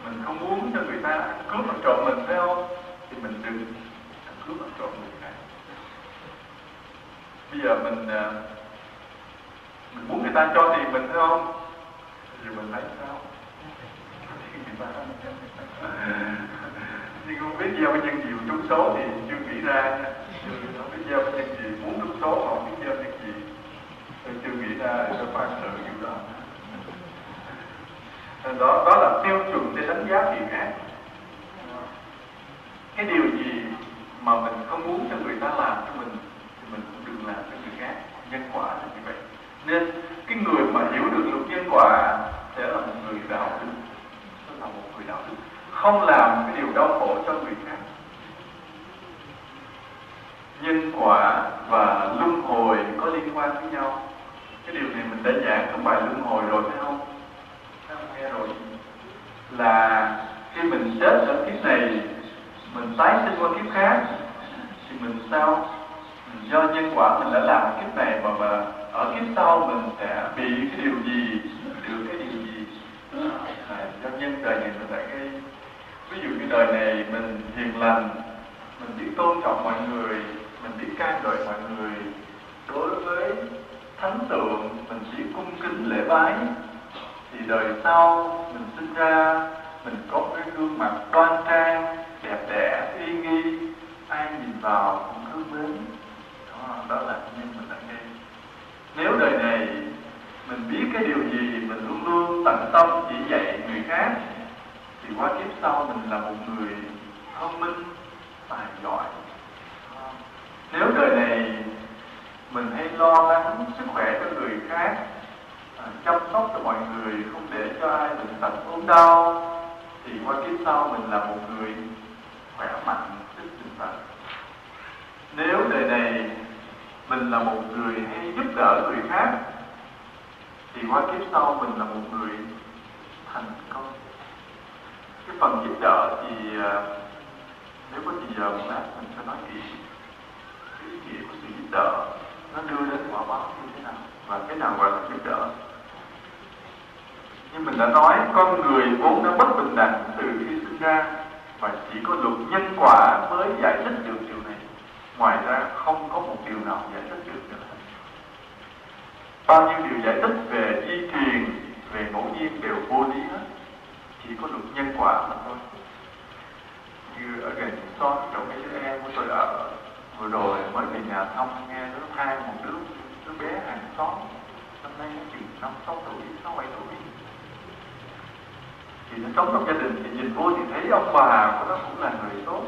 mình không muốn cho người ta cướp và trộm mình, phải không? Thì mình đừng cướp và trộm người khác. Bây giờ mình à, mình muốn người ta cho tiền mình, phải không? Thì mình lấy sao? Nhưng không biết gieo nhân gì trúng số thì chưa nghĩ ra không biết gieo nhân gì muốn trúng số mà không biết gieo nhân gì tôi chưa nghĩ ra, tôi phản sự điều đó đó đó là tiêu chuẩn để đánh giá người khác cái điều gì mà mình không muốn cho người ta làm cho mình, thì mình cũng đừng làm cho người khác. Nhân quả là như vậy. Nên cái người mà hiểu được luật nhân quả sẽ là một người đạo đức. Sẽ là một người đạo đức. Không làm cái điều đau khổ cho người khác. Nhân quả và luân hồi có liên quan với nhau. Cái điều này mình đã giảng trong bài luân hồi rồi, phải không? Nghe rồi. Là khi mình chết ở kiếp này mình tái sinh qua kiếp khác thì mình sao? Mình do nhân quả mình đã làm kiếp này mà, mà ở kiếp sau mình sẽ bị cái điều gì? Được cái điều gì? À, do nhân đời này mình lại cái ví dụ như đời này mình hiền lành mình biết tôn trọng mọi người mình biết ca ngợi mọi người. Đối với thánh tượng mình chỉ cung kính lễ bái thì đời sau mình sinh ra mình có cái gương mặt đoan trang đẹp đẽ uy nghi. Ai nhìn vào cũng thương mến. Đó, đó là nhân mình đang nghe nếu đời này mình biết cái điều gì mình luôn luôn tận tâm chỉ dạy người khác thì qua kiếp sau mình là một người thông minh tài giỏi. Nếu đời này mình hay lo lắng sức khỏe cho người khác chăm sóc cho mọi người, không để cho ai bệnh tật ốm đau, thì qua kiếp sau mình là một người khỏe mạnh tích tinh thần nếu đời này mình là một người hay giúp đỡ người khác, thì qua kiếp sau mình là một người thành công. Cái phần giúp đỡ thì à, nếu có gì giờ một lát mình sẽ nói kỹ cái ý nghĩa của sự giúp đỡ nó đưa đến quả báo như thế nào? Và cái nào gọi là giúp đỡ? Như mình đã nói, con người vốn đã bất bình đẳng từ khi sinh ra và chỉ có luật nhân quả mới giải thích được điều này. Ngoài ra, không có một điều nào giải thích được nữa. Bao nhiêu điều giải thích về di truyền về ngẫu nhiên đều vô lý hết. Chỉ có luật nhân quả mà thôi. Như ở gần xóm chỗ mấy đứa em của tôi ở, vừa rồi, mới về nhà thăm nghe đứa than một đứa đứa bé hàng xóm, năm nay nó chừng năm, sáu tuổi, sáu bảy tuổi thì nó sống trong gia đình thì nhìn vô thì thấy ông bà của nó cũng là người tốt.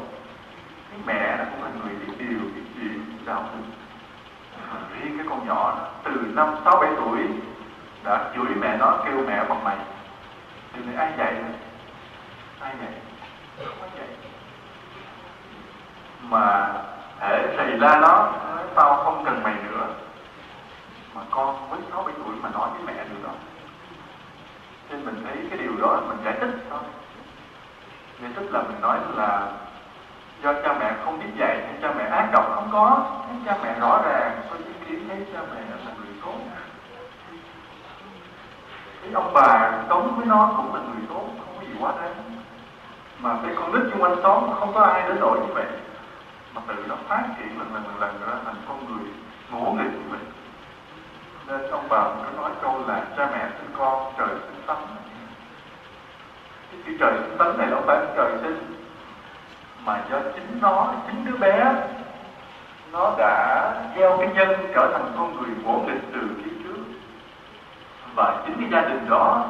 Cái mẹ nó cũng là người biết điều biết chuyện đạo đức. Riêng cái con nhỏ đó, từ năm sáu bảy tuổi đã chửi mẹ nó kêu mẹ bằng mày. Thì này ai dạy này ai dạy? Không có dạy. Mà thể thầy la nó nói tao không cần mày nữa. Mà con mới sáu bảy tuổi mà nói với mẹ được đâu nên mình thấy cái điều đó mình giải thích thôi. Giải thích là mình nói là do cha mẹ không biết dạy nên cha mẹ ác độc không có. Nên cha mẹ rõ ràng tôi chứng kiến thấy cha mẹ là người tốt. Cái ông bà sống với nó cũng là người tốt, không có gì quá đáng. Mà cái con nít chung quanh xóm không có ai đến nỗi như vậy. Mà tự nó phát triển lần lần lần lần ra thành con người ngỗ nghịch như vậy nên ông bà mình có nói câu là cha mẹ sinh con, trời sinh tánh. Cái chữ trời sinh tánh này nó không phải trời sinh. Mà do chính nó, chính đứa bé, nó đã gieo cái nhân trở thành con người vô nghịch từ kiếp trước. Và chính cái gia đình đó,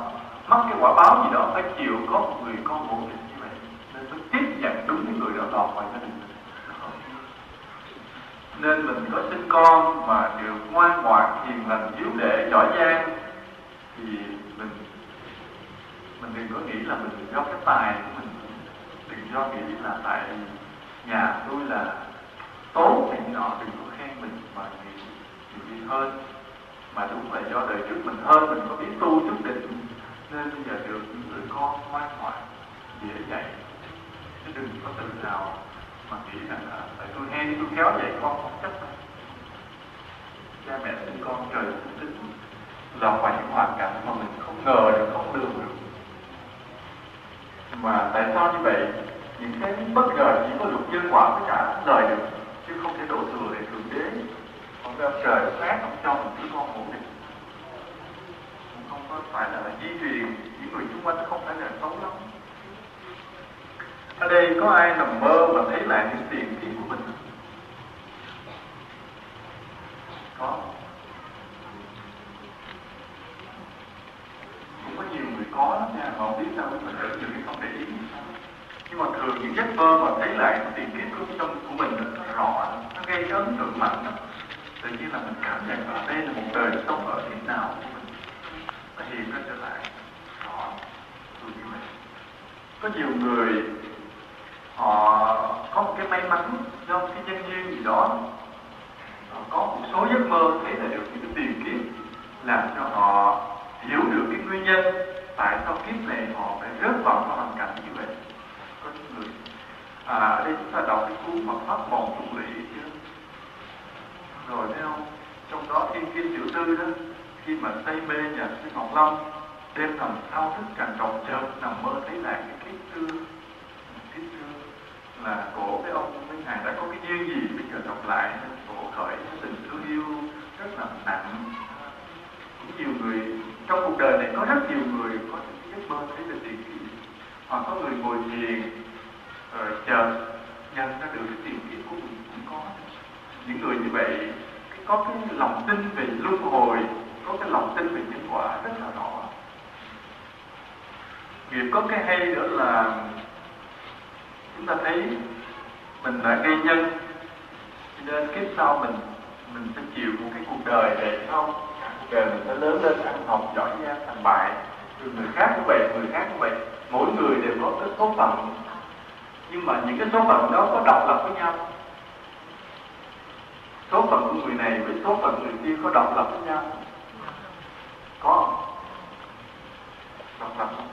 mắc cái quả báo gì đó phải chịu có một người con vô nghịch như vậy. Nên mới tiếp nhận đúng cái người đó lọt vào gia đình nên mình có sinh con mà được ngoan ngoãn hiền lành hiếu đệ giỏi giang, thì mình mình đừng có nghĩ là mình do cái tài của mình. Đừng do nghĩ là tại nhà tôi là tốt thì nọ, đừng có khen mình mà nghĩ nhiều đi hơn. Mà đúng là do đời trước mình hơn, mình có biết tu chút định, nên bây giờ được những người con ngoan ngoãn, dễ dạy. Chứ đừng có tự nào mà nghĩ rằng là à, tại tôi hay tôi kéo dạy con không chấp cha mẹ sinh con trời cũng tính là phải những hoàn cảnh mà mình không ngờ được, không lường được. Mà tại sao như vậy? Những cái bất ngờ chỉ có luật nhân quả mới trả lời được, chứ không thể đổ thừa để thượng đế con ra trời sáng trong cho mình đứa con ổn định không có phải là di truyền những người xung quanh, không phải là xấu lắm ở đây có ai nằm mơ mà thấy lại những tiền kiếp của mình? Có. Cũng có nhiều người có lắm nha, mà không biết sao mình tự nhiên không để ý. Nhưng mà thường những giấc mơ mà thấy lại những tiền kiếp của trong của mình nó rõ, nó gây cái ấn tượng mạnh lắm. Tự nhiên là mình cảm nhận ở đây là một đời sống ở thế nào của mình. Nó hiện ra trở lại. Rõ tôi như vậy. Có nhiều người họ có một cái may mắn do cái nhân duyên gì đó. Họ có một số giấc mơ thế là được những cái tiền kiếp làm cho họ hiểu được cái nguyên nhân tại sao kiếp này họ phải rớt vào cái hoàn cảnh như vậy. Có những người à ở đây chúng ta đọc cái cuốn mật pháp bòn tụng lỵ chưa rồi thấy không? Trong đó thiên kim tiểu tư đó, khi mà say mê nhà sư ngọc long, đêm nằm thao thức càng trọng chợt, nằm mơ thấy lại cái kiếp xưa là cổ với ông với ngài đã có cái duyên gì? Bây giờ đọc lại, cổ khởi tình thương yêu rất là nặng. Cũng nhiều người, trong cuộc đời này có rất nhiều người có những giấc mơ thấy được tiền kiếp hoặc có người ngồi thiền rồi chờ nhận ra được cái tiền kiếp của mình cũng có. Những người như vậy có cái lòng tin về luân hồi, có cái lòng tin về nhân quả rất là rõ. Nghiệp có cái hay nữa là chúng ta thấy mình là gây nhân, cho nên kiếp sau mình mình sẽ chịu một cái cuộc đời này không? Cuộc đời mình sẽ lớn lên, ăn học giỏi giang thành bại. Rồi người khác cũng vậy, người khác cũng vậy. Mỗi người đều có cái số phận. Nhưng mà những cái số phận đó có độc lập với nhau. Số phận của người này với số phận người kia có độc lập với nhau. Có độc lập không?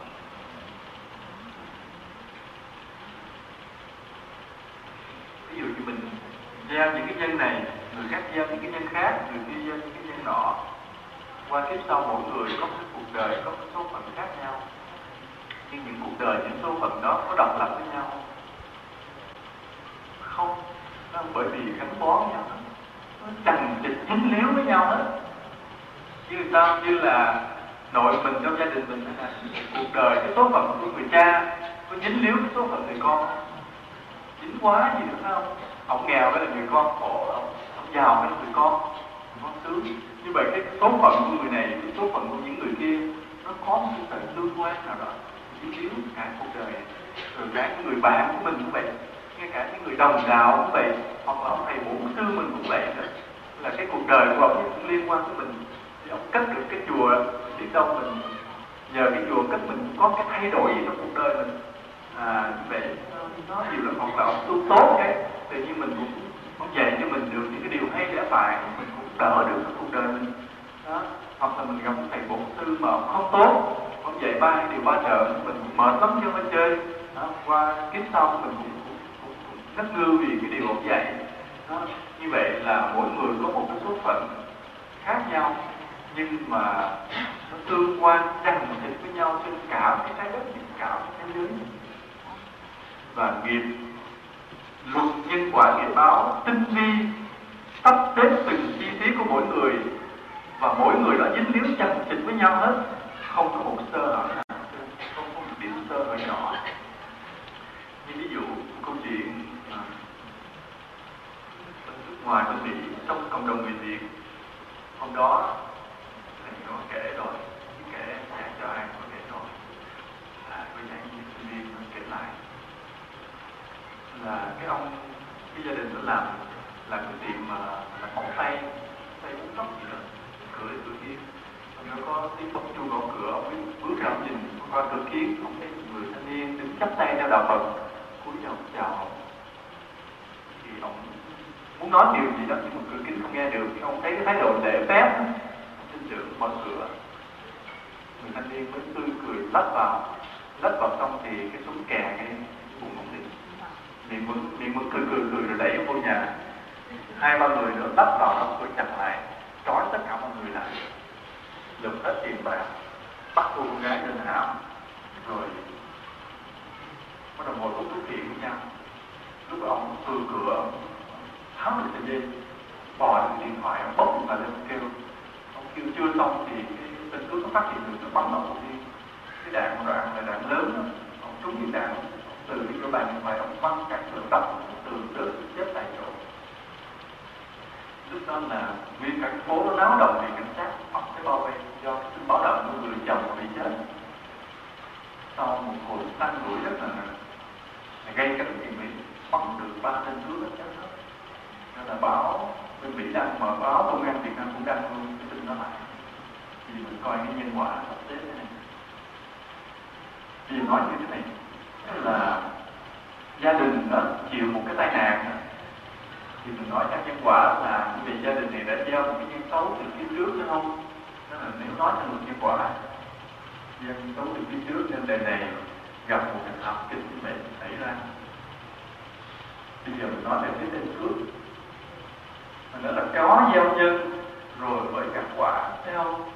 Ví dụ như mình gieo những cái nhân này, người khác gieo những cái nhân khác, người kia gieo những cái nhân nọ. Qua kiếp sau mỗi người có cái cuộc đời, có cái số phận khác nhau. Nhưng những cuộc đời, những số phận đó có độc lập với nhau không? Nó bởi vì gắn bó với nhau nó chằng chịch dính líu với nhau hết. Như sao như là nội mình trong gia đình mình là cuộc đời, cái số phận của người cha có dính líu cái số phận người con chính quá gì nữa không? Ông nghèo đó là người con khổ ông, ông giàu đó là người con người con sướng. Như vậy cái số phận của người này cái số phận của những người kia nó có một cái sự tương quan nào đó. Dính líu cả cuộc đời rồi cả những người bạn của mình cũng vậy ngay cả những người đồng đạo cũng vậy hoặc là ông thầy bổn sư mình cũng vậy nữa. Là cái cuộc đời của ông cũng liên quan tới mình. Thì ông cất được cái chùa biết đâu mình nhờ cái chùa cất mình có cái thay đổi gì trong cuộc đời mình à như nó dù là hoặc là ông tu tốt cái tự nhiên mình cũng ông dạy cho mình được những cái điều hay lẽ phải mình cũng đỡ được cái cuộc đời mình. Đó. Hoặc là mình gặp một thầy bổn sư mà ông không tốt ông dạy ba điều ba trợ mình cũng mệt lắm cho nó chơi. Đó. qua kiếp sau mình cũng rất ngư vì cái điều ông dạy. Đó. như vậy là mỗi người có một cái số phận khác nhau, nhưng mà nó tương quan chằng chịt với nhau trên cả cái trái đất, cả cái thế giới và nghiệp. Luật nhân quả nghiệp báo tinh vi sắp xếp từng chi tiết của mỗi người. Và mỗi người đã dính líu chặt chịch với nhau hết. Không có một sơ hở nào không có một điểm sơ hở nhỏ. Như ví dụ câu chuyện à, nước ngoài của Mỹ trong cộng đồng người Việt. Hôm đó thầy có kể rồi kể giảng cho ai có kể rồi. À, có giảng với sinh viên kể lại là cái ông, cái gia đình nó làm là cái tiệm mà là bóng tay tay uống tóc gì đó cửa cửa kia. Nó có tiếng bóng chuông gõ cửa, ông ấy bước ra ông nhìn qua cửa kiến ông thấy người thanh niên đứng chắp tay theo đạo phật, cúi đầu chào thì ông muốn nói điều gì đó, nhưng mà cửa kính không nghe được, thì ông thấy cái thái độ lễ phép xin trưởng mở cửa. Người thanh niên mới tươi cười lách vào lách vào trong thì cái súng kè ngay mình muốn mình muốn cười cười cười rồi đẩy vô nhà. Hai ba người nữa bắt vào trong cửa chặt lại, trói tất cả mọi người lại. Lục hết tiền bạc bắt cô con gái lên hãm, rồi bắt đầu ngồi uống thuốc phiện với nhau. Lúc đó ông cười cửa ông tháo được sợi dây bò lên điện thoại, ông bốc và lên kêu. Ông kêu chưa xong thì cái tên cướp nó phát hiện được, nó bắn ông đi cái đạn đoạn là đạn lớn đó. ông trúng viên đạn từ như vậy bạn ngoài ông băng cắt tường đập từ từ chết tại chỗ. Lúc đó là nguyên cảnh phố nó náo động vì cảnh sát hoặc cái bao vây do cái báo động của người chồng bị chết. Sau một cuộc tăng đuổi rất là gây cánh thì bị bắt được ba tên cướp đó chết hết nên là báo, bên Mỹ đang mở báo, công an Việt Nam cũng đang luôn cái tin đó lại. Thì mình coi cái nhân quả sắp xếp thế này. Thì nói như thế này là gia đình nó chịu một cái tai nạn. Thì mình nói các nhân quả là vì gia đình này đã gieo một cái nhân xấu từ phía trước đúng không nên là nếu nói theo luật nhân quả, nhân xấu từ phía trước nên đời này gặp một cái thảm kịch như vậy xảy ra. Bây giờ mình nói về phía tên cướp mình nói là có gieo nhân rồi mới gặp quả. Thấy không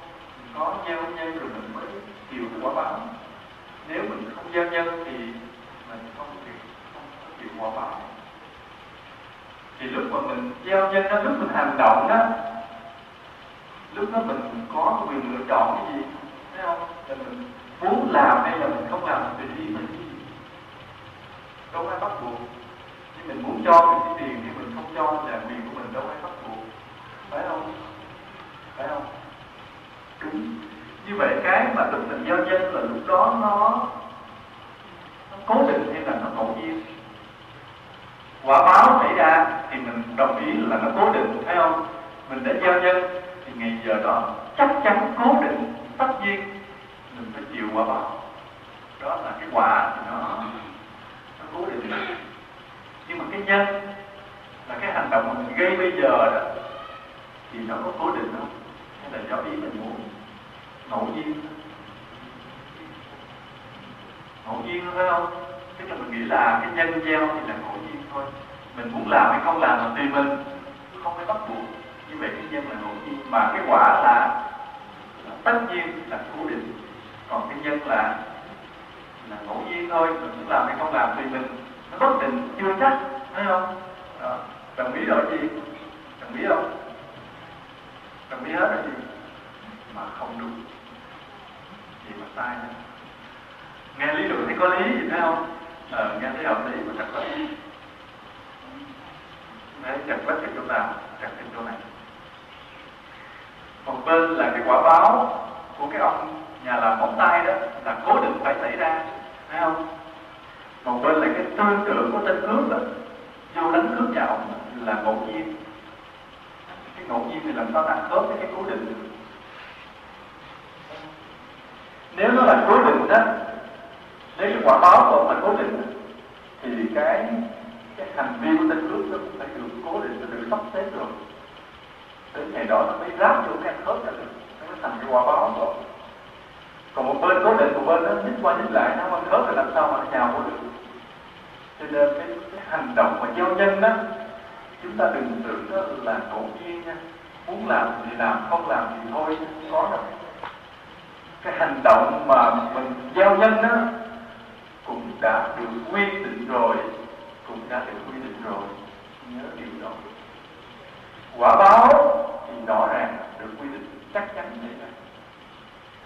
có gieo nhân rồi mình mới chịu quả báo nếu mình không gieo nhân thì mình không chịu không chịu quả báo thì lúc mà mình gieo nhân đó, lúc mình hành động đó, lúc đó mình có quyền lựa chọn cái gì, thấy không? Là mình muốn làm hay là mình không làm thì đi mình đâu ai bắt buộc. Nhưng mình muốn cho mình cái tiền thì mình không cho là quyền của mình đâu ai bắt buộc. Phải không? Phải không? Đúng như vậy cái mà lúc tình giao nhân là lúc đó nó nó cố định hay là nó ngẫu nhiên? Quả báo xảy ra thì mình đồng ý là nó cố định, thấy không? Mình đã giao nhân thì ngày giờ đó chắc chắn cố định, tất nhiên mình phải chịu quả báo. Đó là cái quả thì nó nó cố định. Nhưng mà cái nhân là cái hành động mình gây bây giờ đó thì nó có cố định không? Hay là do ý mình muốn? Ngẫu nhiên ngẫu nhiên phải không? Tức là mình nghĩ là cái nhân gieo thì là ngẫu nhiên thôi. Mình muốn làm hay không làm là tùy mình. Không phải bắt buộc. Như vậy cái nhân là ngẫu nhiên mà cái quả là, là tất nhiên là cố định. Còn cái nhân là là ngẫu nhiên thôi. Mình muốn làm hay không làm tùy mình. Nó bất định chưa chắc. Thấy không? Đó. đồng ý rồi gì? Đồng ý không? Đồng ý hết rồi gì? Mà không đúng mà sai nữa. Nghe lý luận thấy có lý gì thấy không? Ờ, nghe thấy hợp lý mà thật có đấy chặt vết cái chỗ nào chặt cái chỗ này. Một bên là cái quả báo của cái ông nhà làm móng tay đó là cố định phải xảy ra thấy không? Một bên là cái tư tưởng của tên cướp đó vô đánh cướp nhà ông là ngẫu nhiên. Cái ngẫu nhiên thì làm sao đạt khớp với cái cố định? được nếu nó là cố định đó nếu cái quả báo của ông là cố định thì cái cái hành vi của tên cướp nó cũng phải được cố định nó được sắp xếp rồi đến ngày đó nó mới ráp vô cái khớp ra được nó mới thành cái quả báo rồi còn một bên cố định một bên nó nhích qua nhích lại nó không khớp thì làm sao mà nó nhào vô được. Cho nên cái, cái hành động mà gieo nhân đó chúng ta đừng tưởng đó là ngẫu nhiên nha muốn làm thì làm không làm thì thôi không có đâu động mình giao nhân đó cũng đã được quy định rồi, cũng đã được quy định rồi. Nhớ điều đó. Quả báo thì rõ ràng được quy định, chắc chắn vậy. Này.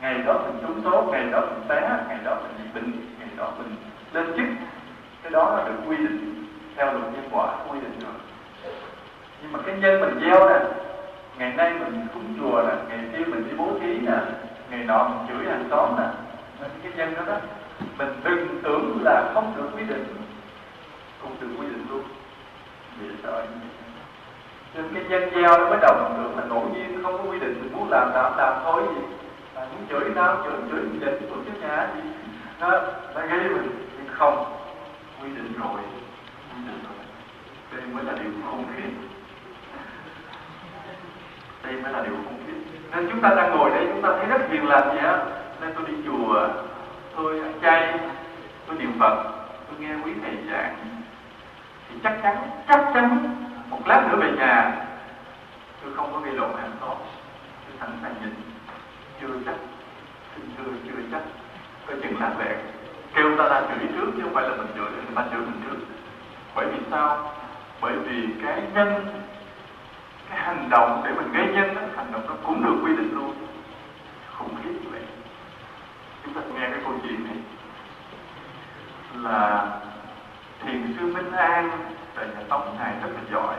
ngày đó mình trúng số, ngày đó mình té, ngày đó mình bị bệnh, ngày đó mình lên chức. Cái đó là được quy định, theo luật nhân quả quy định rồi. Nhưng mà cái nhân mình gieo nè, ngày nay mình cúng chùa nè, ngày kia mình đi bố thí nè, ngày nọ mình chửi hàng xóm nè cái nhân đó đó mình đừng tưởng là không được quy định cũng được quy định luôn vì sợ như vậy nên cái nhân gieo nó mới đồng tưởng là ngẫu nhiên không có quy định mình muốn làm làm làm thôi gì à, muốn chửi tao chửi chửi mình định của chứ nhà gì nó nó gây mình nhưng không quy định rồi quy định rồi đây mới là điều khủng khiếp đây mới là điều khủng khiếp nên chúng ta đang ngồi đây chúng ta thấy rất hiền lành vậy á nên tôi đi chùa tôi ăn chay tôi niệm phật tôi nghe quý thầy giảng. Thì chắc chắn chắc chắn một lát nữa về nhà tôi không có gây lộn hàng xóm tôi sẵn sàng nhìn. Chưa chắc xin thưa chưa chắc. Coi chừng lát về kêu ta ra chửi trước chứ không phải là mình chửi người ta chửi mình trước. Bởi vì sao? Bởi vì cái nhân cái hành động để mình gây nhân đó, hành động nó cũng được quy định luôn. Khủng khiếp vậy chúng ta nghe cái câu chuyện này? Là thiền sư minh an tại nhà tống ngài rất là giỏi.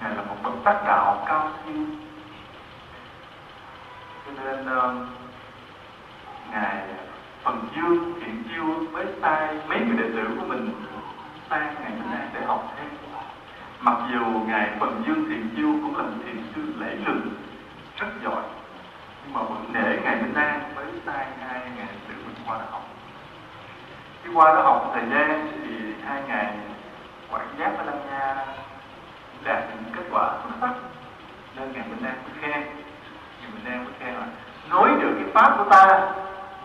Ngài là một bậc tác đạo cao siêu. Cho nên uh, ngài phần dương thiện chiêu với tay mấy người đệ tử của mình sang ngày minh an để học thêm. Mặc dù ngài phần dương thiện chiêu cũng là một thiền sư lễ lừng rất giỏi nhưng mà mình nể ngài minh an với tay hai ngài tự mình qua đó học. Khi qua đó học thời gian thì hai ngày quản giác ở Lâm Nha đạt những kết quả xuất sắc. Nên ngài Minh An mới khen ngài Minh An mới khen là nối được cái pháp của ta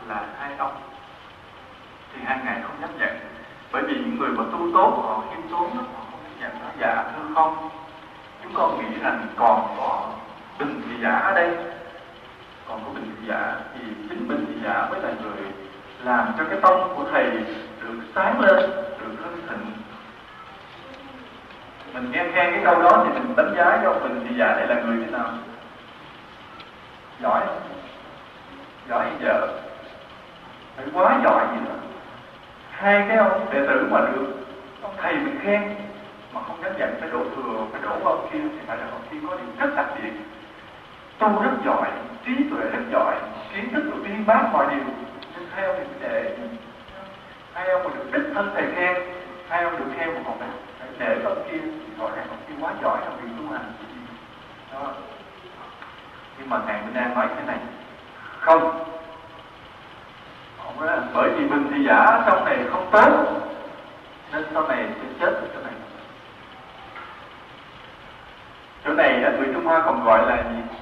là hai ông thì hai ngày không dám nhận. Bởi vì những người mà tu tốt, họ khiêm tốn lắm, họ không chấp nhận nó giả thưa không. Chúng con nghĩ rằng còn có đừng thị giả ở đây còn của bình thị giả dạ, thì chính bình thị giả dạ mới là người làm cho cái tâm của thầy được sáng lên, được hưng thịnh. Mình nghe khen cái câu đó thì mình đánh giá cho mình thì dạ, giả này là người thế nào? Giỏi không? Giỏi hay vợ phải quá giỏi gì đó. Hai cái ông đệ tử mà được ông thầy mình khen mà không dám nhận phải đổ thừa phải đổ vào kia thì phải là ông kia có điểm rất đặc biệt tu rất giỏi, trí tuệ rất giỏi, kiến thức của tiên bác mọi điều. Nhưng hai ông thì để hai ông mà được đích thân thầy khen hai ông được khen một phòng này để ông kia, gọi là con kia quá giỏi trong việc tu hành. Đó. Nhưng mà ngài mình đang nói thế này, không. Không là bởi vì mình thì giả trong này không tốt, nên sau này sẽ chết ở chỗ này. Chỗ này là người Trung Hoa còn gọi là gì?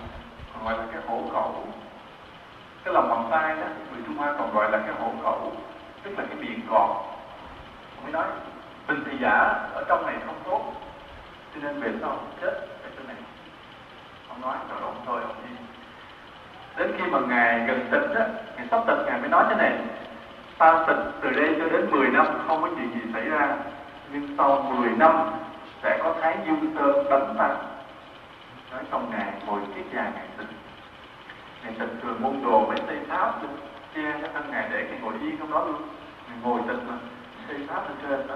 Gọi là cái hổ khẩu. Cái lòng bàn tay đó, người Trung Hoa còn gọi là cái hổ khẩu, tức là cái miệng cọp ông mới nói, bình thì giả, ở trong này không tốt, cho nên về sau chết ở chỗ này. Ông nói rồi ông thôi ông đi. Đến khi mà ngài gần tịch á ngài sắp tịch ngài mới nói thế này, ta tịch từ đây cho đến 10 năm, không có chuyện gì xảy ra, nhưng sau 10 năm sẽ có thái dương sơn đánh ta nói xong ngài ngồi cái già ngài tịch ngài tịch thường môn đồ mấy xây tháp trên che cái thân ngài để ngài ngồi yên trong đó luôn. Ngài ngồi tịch mà xây tháp lên trên đó.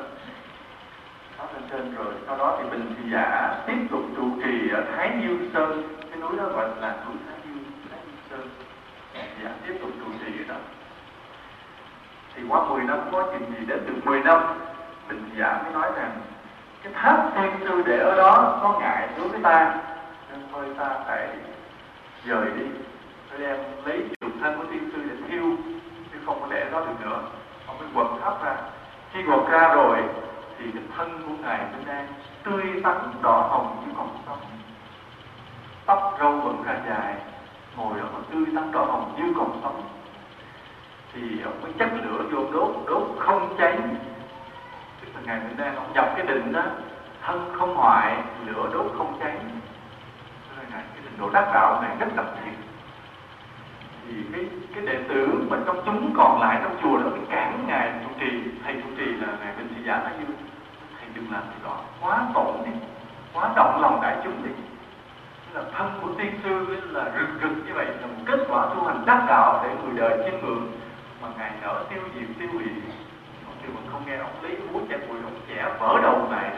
Tháp lên trên rồi sau đó thì bình thị giả tiếp tục trụ trì ở thái dương sơn. Cái núi đó gọi là núi thái dương thái dương sơn. Giả tiếp tục trụ trì ở đó. Thì qua 10 năm, có chuyện gì đến được 10 năm bình giả mới nói rằng cái tháp thiên sư để ở đó có ngại đối với ta thôi, ta phải rời đi. Phải đem lấy trục thân của tiên sư để thiêu, chứ không có để đó được nữa. Ông mới quật tháp ra. Khi quật ra rồi, thì cái thân của ngài vẫn đang tươi tắn, đỏ hồng như còn sống. Tóc râu vẫn ra dài ngồi đó mà tươi tắn, đỏ hồng như còn sống. Thì ông mới chất lửa vô đốt đốt không cháy. Tức là ngài vẫn đang ông dập cái định đó. Thân không hoại, lửa đốt không cháy tức là ngài cái định độ đắc đạo này rất đặc biệt thì cái cái đệ tử mà trong chúng còn lại trong chùa đó mình cản ngài trụ trì, thầy trụ trì là ngài bên Thị Giả nói như, thầy đừng làm gì đó, quá tổn đi, quá động lòng đại chúng đi. Là thân của tiên sư là rực rực như vậy, là một kết quả tu hành đắc đạo để người đời chiêm ngưỡng. Mà ngài nở tiêu diệt tiêu hủy ông kêu mình không nghe ông lấy búa chặt bụi ông chẻ vỡ đầu ngài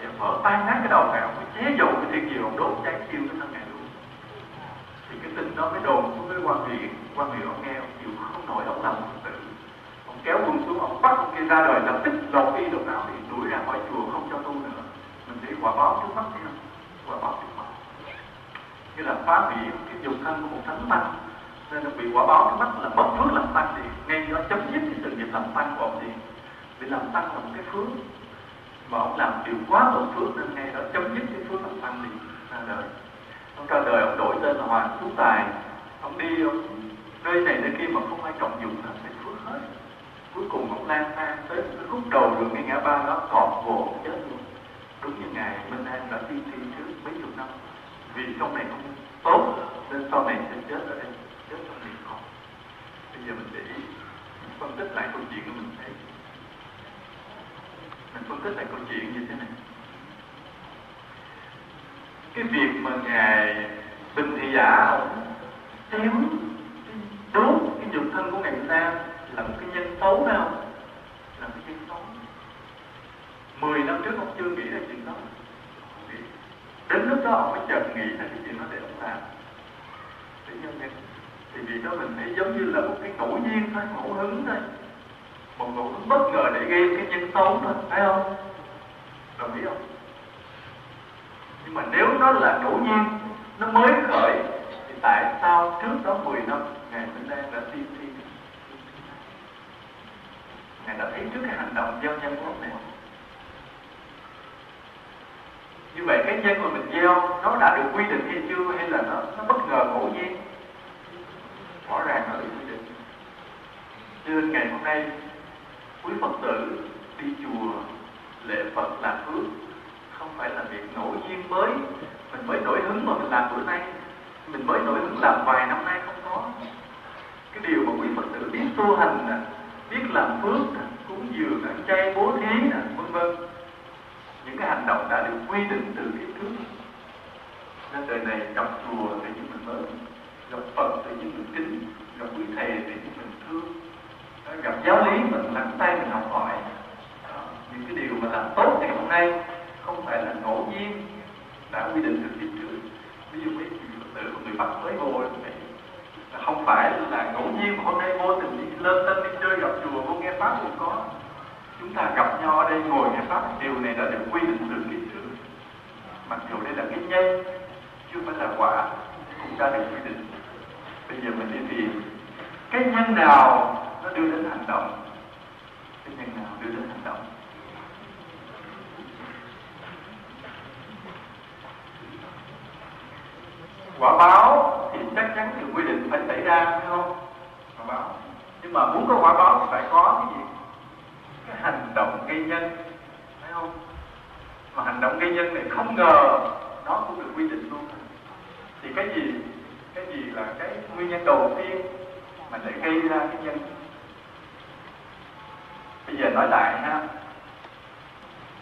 để vỡ tan nát cái đầu ngài ông chế dầu cái thiên diệu ông đốt cháy tiêu cái thân ngài luôn. Thì cái tin đó mới đồn xuống với quan huyện quan huyện ông nghe, ông chịu không nổi, ông làm phật tử. Ông kéo quân xuống, ông bắt ông kia ra đời, lập tức lột y lột áo thì đuổi ra khỏi chùa, không cho tu nữa. Mình thấy quả báo trước mắt thấy không quả báo trước mắt như là phá hủy cái dục thân của một thánh tăng nên là bị quả báo trước mắt là mất phước làm tăng thì ngay nó chấm dứt cái sự nghiệp làm tăng của ông thì vì làm tăng là một cái phước mà ông làm điều quá tội phước nên ngay đó chấm dứt cái phước làm tăng đi ra đời. Ông ra đời, ông đổi tên là hoàng phú tài. Ông đi, ông nơi này nơi kia mà không ai trọng dụng là phải phước hết. Cuối cùng ông lang thang tới lúc cái khúc đầu đường ngay ngã ba đó còn gỗ chết luôn. Đúng như ngày minh an đã tiên tri trước mấy chục năm. Vì trong này không tốt, nên sau này sẽ chết ở đây, chết trong miệng còn. bây giờ mình để ý phân tích lại câu chuyện của mình. thấy mình phân tích lại câu chuyện như thế này. Cái việc mà ngài bình thị giả chém đốt cái dục thân của ngài ta là một cái nhân xấu phải không? Là một cái nhân xấu Mười năm trước ông chưa nghĩ ra chuyện đó. Đến lúc đó ông mới chợt nghĩ ra cái chuyện đó để ông làm. Để nhân nhân. Thì vì đó mình thấy giống như là một cái ngẫu nhiên thôi, ngẫu hứng thôi một ngẫu bất ngờ để gây cái nhân xấu thôi phải không? Đồng ý không? Nhưng mà nếu nó là ngẫu nhiên, nó mới khởi, thì tại sao trước đó 10 năm, ngài Minh đang đã tiên thi? Ngài đã thấy trước cái hành động gieo nhân của ông này như vậy cái nhân mà mình gieo, nó đã được quy định hay chưa? Hay là nó nó bất ngờ ngẫu nhiên? Rõ ràng nó được quy định. Cho nên ngày hôm nay quý phật tử đi chùa lễ phật làm phước không phải là việc nổi duyên mới. Mình mới nổi hứng mà mình làm bữa nay. Mình mới nổi hứng làm vài năm nay không có. Cái điều mà quý phật tử biết tu hành nè, biết làm phước nè, cúng dường ăn chay bố thí nè, vân vân. Những cái hành động đã được quy định từ kiếp trước. Nên đời này gặp chùa thì những mình mới, gặp phật thì những mình kính, gặp quý thầy thì những mình thương gặp giáo lý mình lắng tay mình học hỏi. Những cái điều mà làm tốt ngày hôm nay không phải là ngẫu nhiên, đã quy định từ kiếp trước ví dụ mấy phật tử của người bắc mới vô không phải là ngẫu nhiên mà hôm nay vô tình đi lên tân đi chơi gặp chùa, vô nghe pháp cũng có. Chúng ta gặp nhau ở đây ngồi nghe pháp, điều này đã được quy định từ kiếp trước mặc dù đây là cái nhân chưa phải là quả, cũng đã được quy định. Bây giờ mình đi tìm cái nhân nào nó đưa đến hành động. Cái nhân nào đưa đến hành động? Quả báo thì chắc chắn được quy định phải xảy ra, phải không? Quả báo. Nhưng mà muốn có quả báo thì phải có cái gì? Cái hành động gây nhân, phải không? Mà hành động gây nhân này không ngờ nó cũng được quy định luôn. Thì cái gì? Cái gì là cái nguyên nhân đầu tiên mà để gây ra cái nhân? Giờ nói lại ha.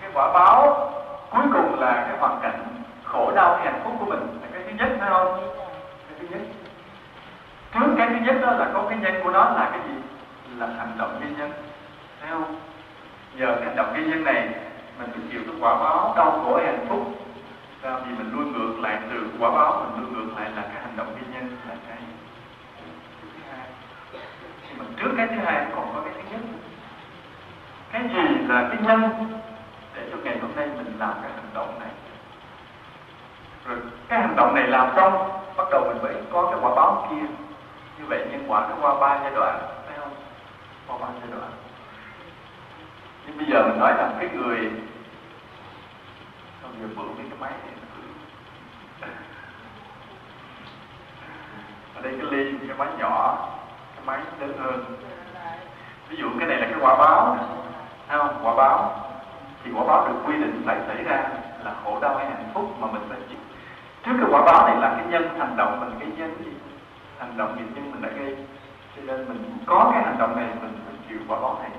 Cái quả báo cuối cùng là cái hoàn cảnh khổ đau hay hạnh phúc của mình là cái thứ nhất, phải không? Cái thứ nhất. Trước cái thứ nhất đó là có cái nhân của nó là cái gì? Là hành động nguyên nhân thấy không? Nhờ cái hành động nguyên nhân này, mình phải chịu cái quả báo đau khổ hay hạnh phúc. Sao? vì mình luôn ngược lại từ quả báo, mình luôn ngược lại là cái hành động nguyên nhân là cái thứ hai. Nhưng mà trước cái thứ hai còn có cái cái gì là cái nhân để cho ngày hôm nay mình làm cái hành động này? Rồi cái hành động này làm xong, bắt đầu mình mới có cái quả báo kia. Như vậy nhân quả nó qua ba giai đoạn, phải không? Qua ba giai đoạn. Nhưng bây giờ mình nói rằng cái người không giờ bự với cái máy này [laughs] ở đây cái ly, cái máy nhỏ, cái máy lớn hơn. Ví dụ cái này là cái quả báo thấy không quả báo, thì quả báo được quy định phải xảy ra là khổ đau hay hạnh phúc mà mình phải chịu. Trước cái quả báo này là cái nhân hành động mình cái nhân gì? Hành động nghiệp nhân mình đã gây. Cho nên mình có cái hành động này, mình phải chịu quả báo này.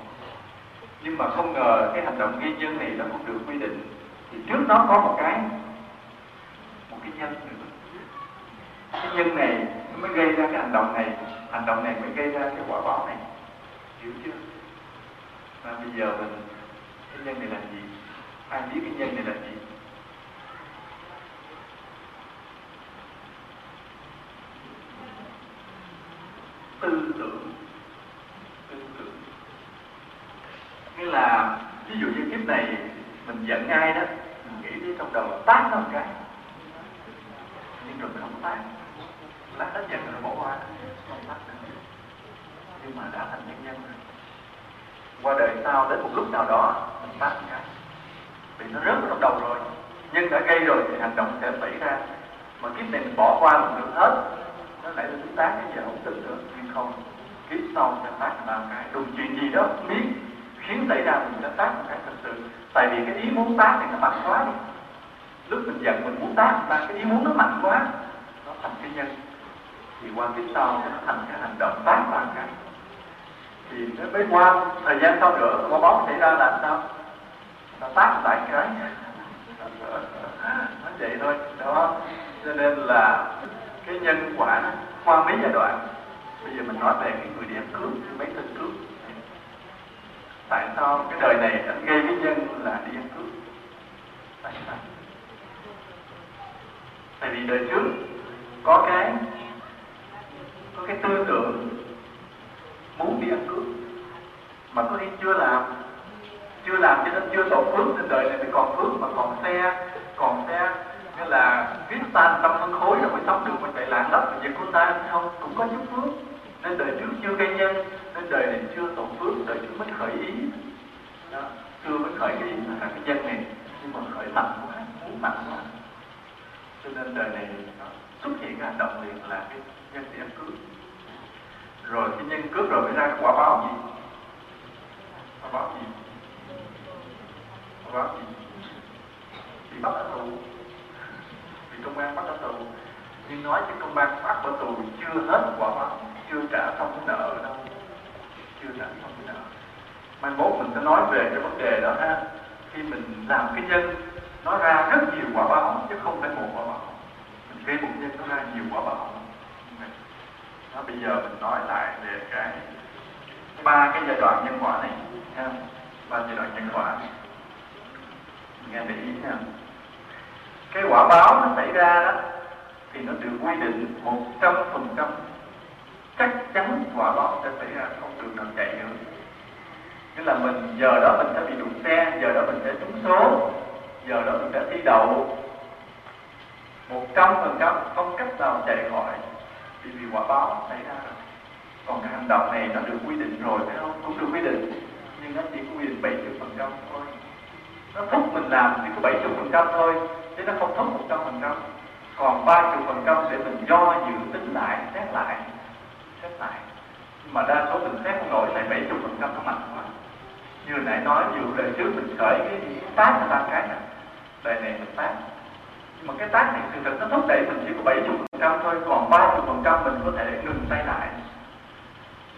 Nhưng mà không ngờ cái hành động gây nhân này nó cũng được quy định. Thì trước nó có một cái một cái nhân nữa. Cái nhân này mới gây ra cái hành động này. Hành động này mới gây ra cái quả báo này. Hiểu chưa? Và bây giờ mình, cái nhân này là gì? Ai biết cái nhân này là gì? Tư tưởng. Tư tưởng. Nghĩa là, ví dụ như kiếp này, mình giận ai đó, mình nghĩ tới trong đầu tát nó một cái. Nhưng rồi mình không tát. Lát hết giận rồi bỏ qua. Không tát nữa. Nhưng mà đã thành nhân nhân rồi qua đời sau đến một lúc nào đó, mình tát cái vì nó rớt vào trong đầu rồi, nhưng đã gây rồi thì hành động sẽ xảy ra. Mà kiếp này mình bỏ qua một được hết, nó lại là tác cái giờ không tin được nhưng không, kiếp sau sẽ tác làm cái đùng chuyện gì đó biết khiến xảy ra mình sẽ tác một cái thật sự. Tại vì cái ý muốn tác thì nó mạnh quá đi. Lúc mình giận mình muốn tác mà cái ý muốn nó mạnh quá, nó thành cái nhân. Thì qua kiếp sau nó thành cái hành động tác bằng cái thì nó mới qua, thời gian sau nữa quả bóng xảy ra là sao? Nó tác lại cái. [laughs] Nó vậy thôi, đó. Cho nên là cái nhân quả qua mấy giai đoạn. Bây giờ mình nói về cái người đi ăn cướp, mấy tên cướp. Tại sao cái đời này anh gây cái nhân là đi ăn cướp? Tại sao? Tại vì đời trước có cái có cái tư tưởng muốn đi ăn cướp mà có khi chưa làm. Chưa làm cho nên chưa tổ phước trên đời này thì còn phước mà còn xe còn xe. Như là viết tan tâm phân khối rồi mới sống được mình chạy lạng đất. Vậy của ta không, cũng có chút phước. Nên đời trước chưa gây nhân, nên đời này chưa tổ phước, đời trước mới khởi ý. Đó, chưa mới khởi cái ý là cái nhân này. Nhưng mà khởi mạnh quá muốn mạnh quá cho nên đời này nó xuất hiện cái hành động liền là cái nhân điểm cướp rồi, cái nhân cướp rồi mới ra quả báo gì? Quả báo gì? Quả báo gì? Bị bắt ở tù bị công an bắt ở tù nhưng nói cho công an bắt ở tù chưa hết quả báo, chưa trả xong cái nợ đâu. Chưa trả xong cái nợ. Mai mốt mình sẽ nói về cái vấn đề đó ha. Khi mình làm cái nhân, nó ra rất nhiều quả báo, chứ không phải một quả báo. Mình gây một nhân, nó ra nhiều quả báo nó bây giờ mình nói lại về cái ba cái giai đoạn nhân quả này, ha? Ba giai đoạn nhân quả. Này. nghe để ý nha cái quả báo nó xảy ra đó, thì nó được quy định một trăm phần trăm. Chắc chắn quả báo sẽ xảy ra, không được nào chạy nữa nghĩa là mình, giờ đó mình sẽ bị đụng xe, giờ đó mình sẽ trúng số, giờ đó mình sẽ thi đậu. Một trăm phần trăm, không cách nào chạy khỏi thì vì quả báo xảy ra rồi. Còn cái hành động này nó được quy định rồi, phải không? Cũng được quy định, nhưng nó chỉ quy định bảy mươi phần trăm thôi. Nó thúc mình làm chỉ có bảy mươi phần trăm thôi, chứ nó không thúc một trăm phần trăm. Còn ba mươi phần trăm để mình do dự, tính lại, xét lại xét lại. Nhưng mà đa số mình xét không nổi, tại bảy mươi phần trăm nó mạnh quá. Như nãy nói ví dụ đời trước mình khởi cái tác là ba cái này đời này mình tác mà cái tác này sự thật nó thúc đẩy mình chỉ có 70 phần trăm thôi còn 30 phần trăm mình có thể ngừng tay lại.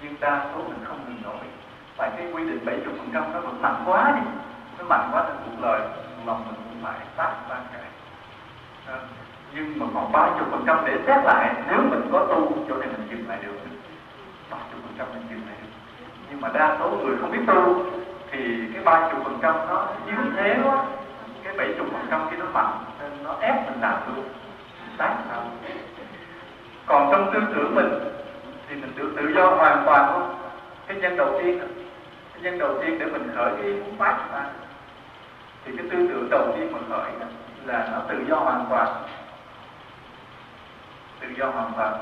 Nhưng đa số mình không ngừng nổi. Tại cái quy định 70 phần trăm nó vẫn mạnh quá đi. Nó mạnh quá thành cuộc đời lòng mình cũng phải tác ba cái. À, nhưng mà còn 30 phần trăm để xét lại nếu mình có tu chỗ này mình dừng lại được. 30 phần trăm mình dừng lại được. Nhưng mà đa số người không biết tu thì cái 30 phần trăm nó yếu thế quá cái 70 phần trăm khi nó mạnh nên nó ép mình làm luôn. Tác sao còn trong tư tưởng mình, thì mình được tự do hoàn toàn luôn cái nhân đầu tiên cái nhân đầu tiên để mình khởi cái muốn phát ra thì cái tư tưởng đầu tiên mình khởi là nó tự do hoàn toàn. Tự do hoàn toàn.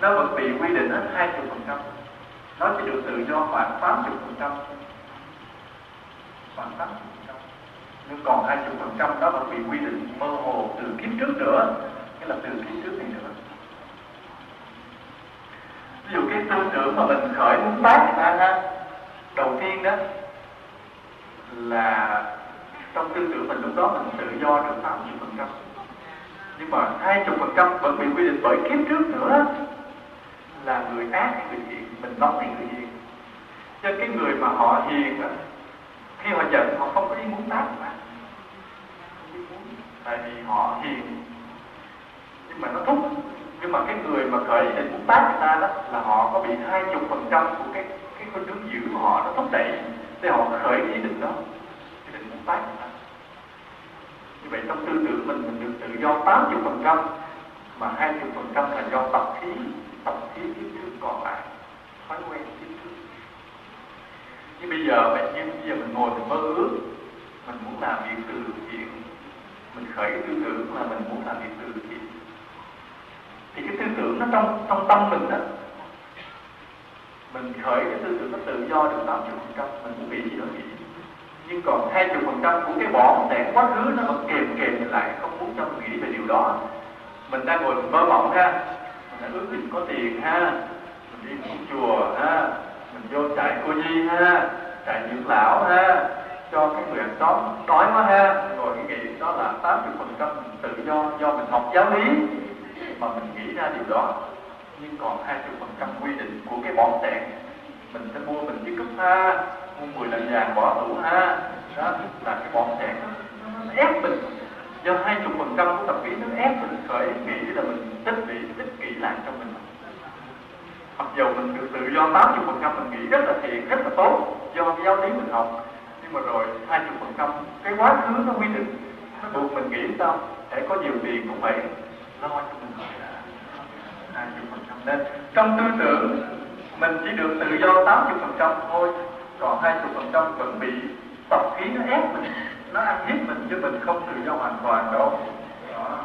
Nó vẫn bị quy định hết 20 phần trăm. Nó chỉ được tự do khoảng 80 phần trăm khoảng tám trăm nhưng còn 20 phần trăm đó vẫn bị quy định mơ hồ từ kiếp trước nữa, nghĩa là từ kiếp trước này nữa. Ví dụ cái tư tưởng mà mình khởi muốn bác ra ha đầu tiên đó là trong tư tưởng mình lúc đó mình tự do được 80 phần trăm. Nhưng mà 20 phần trăm vẫn bị quy định bởi kiếp trước nữa, là người ác hay người thiện, mình nóng hay người hiền cho cái người mà họ hiền đó khi họ giận, họ không có ý muốn tác mà tại vì họ hiền. Nhưng mà nó thúc. Nhưng mà cái người mà khởi định muốn tác người ta đó, là họ có bị hai chục phần trăm của cái cái khuynh hướng dữ của họ nó thúc đẩy để họ khởi ý định đó. Cái định muốn tác người ta. Như vậy trong tư tưởng mình mình được tự do tám chục phần trăm, mà hai chục phần trăm là do tập khí tập khí kiến thức còn lại. Thói quen kiến thức nhưng bây giờ mình nhưng bây giờ mình ngồi mình mơ ước, mình muốn làm việc từ thiện, mình khởi tư tưởng là mình muốn làm việc từ thiện. Thì cái tư tưởng nó trong trong tâm mình đó, mình khởi cái tư tưởng nó tự do được 80 phần trăm, mình muốn nghĩ gì đó nghĩ nhưng còn 20 phần trăm của cái bỏ đẻ quá khứ nó vẫn kèm kèm lại, không muốn cho mình nghĩ về điều đó. Mình đang ngồi mình mơ mộng ha, mình đã ước mình có tiền ha, mình đi chùa ha vô chạy cô nhi ha, chạy dưỡng lão ha, cho cái người ăn đói quá ha. Rồi cái nghĩ đó là 80 phần trăm tự do do mình học giáo lý. Mà mình nghĩ ra điều đó, nhưng còn 20 phần trăm quy định của cái bỏng tẹn mình sẽ mua mình chiếc cúp ha mua 10 lần vàng bỏ tủ ha đó là cái bỏng tẹn ép mình. Do 20 phần trăm của tập khí nó ép mình khởi, nghĩ là mình tích lũy, tích kỹ lại trong mình mặc dù mình được tự do 80 phần trăm mình nghĩ rất là thiện, rất là tốt, do cái giáo lý mình học. Nhưng mà rồi 20 phần trăm, cái quá khứ nó quy định. Nó buộc mình nghĩ sao? Để có nhiều tiền cũng phải lo cho mình hai chục phần trăm nên trong tư tưởng, mình chỉ được tự do 80% thôi. Còn 20% vẫn bị tập khí nó ép mình, nó ăn hiếp mình, chứ mình không tự do hoàn toàn đâu. Đó.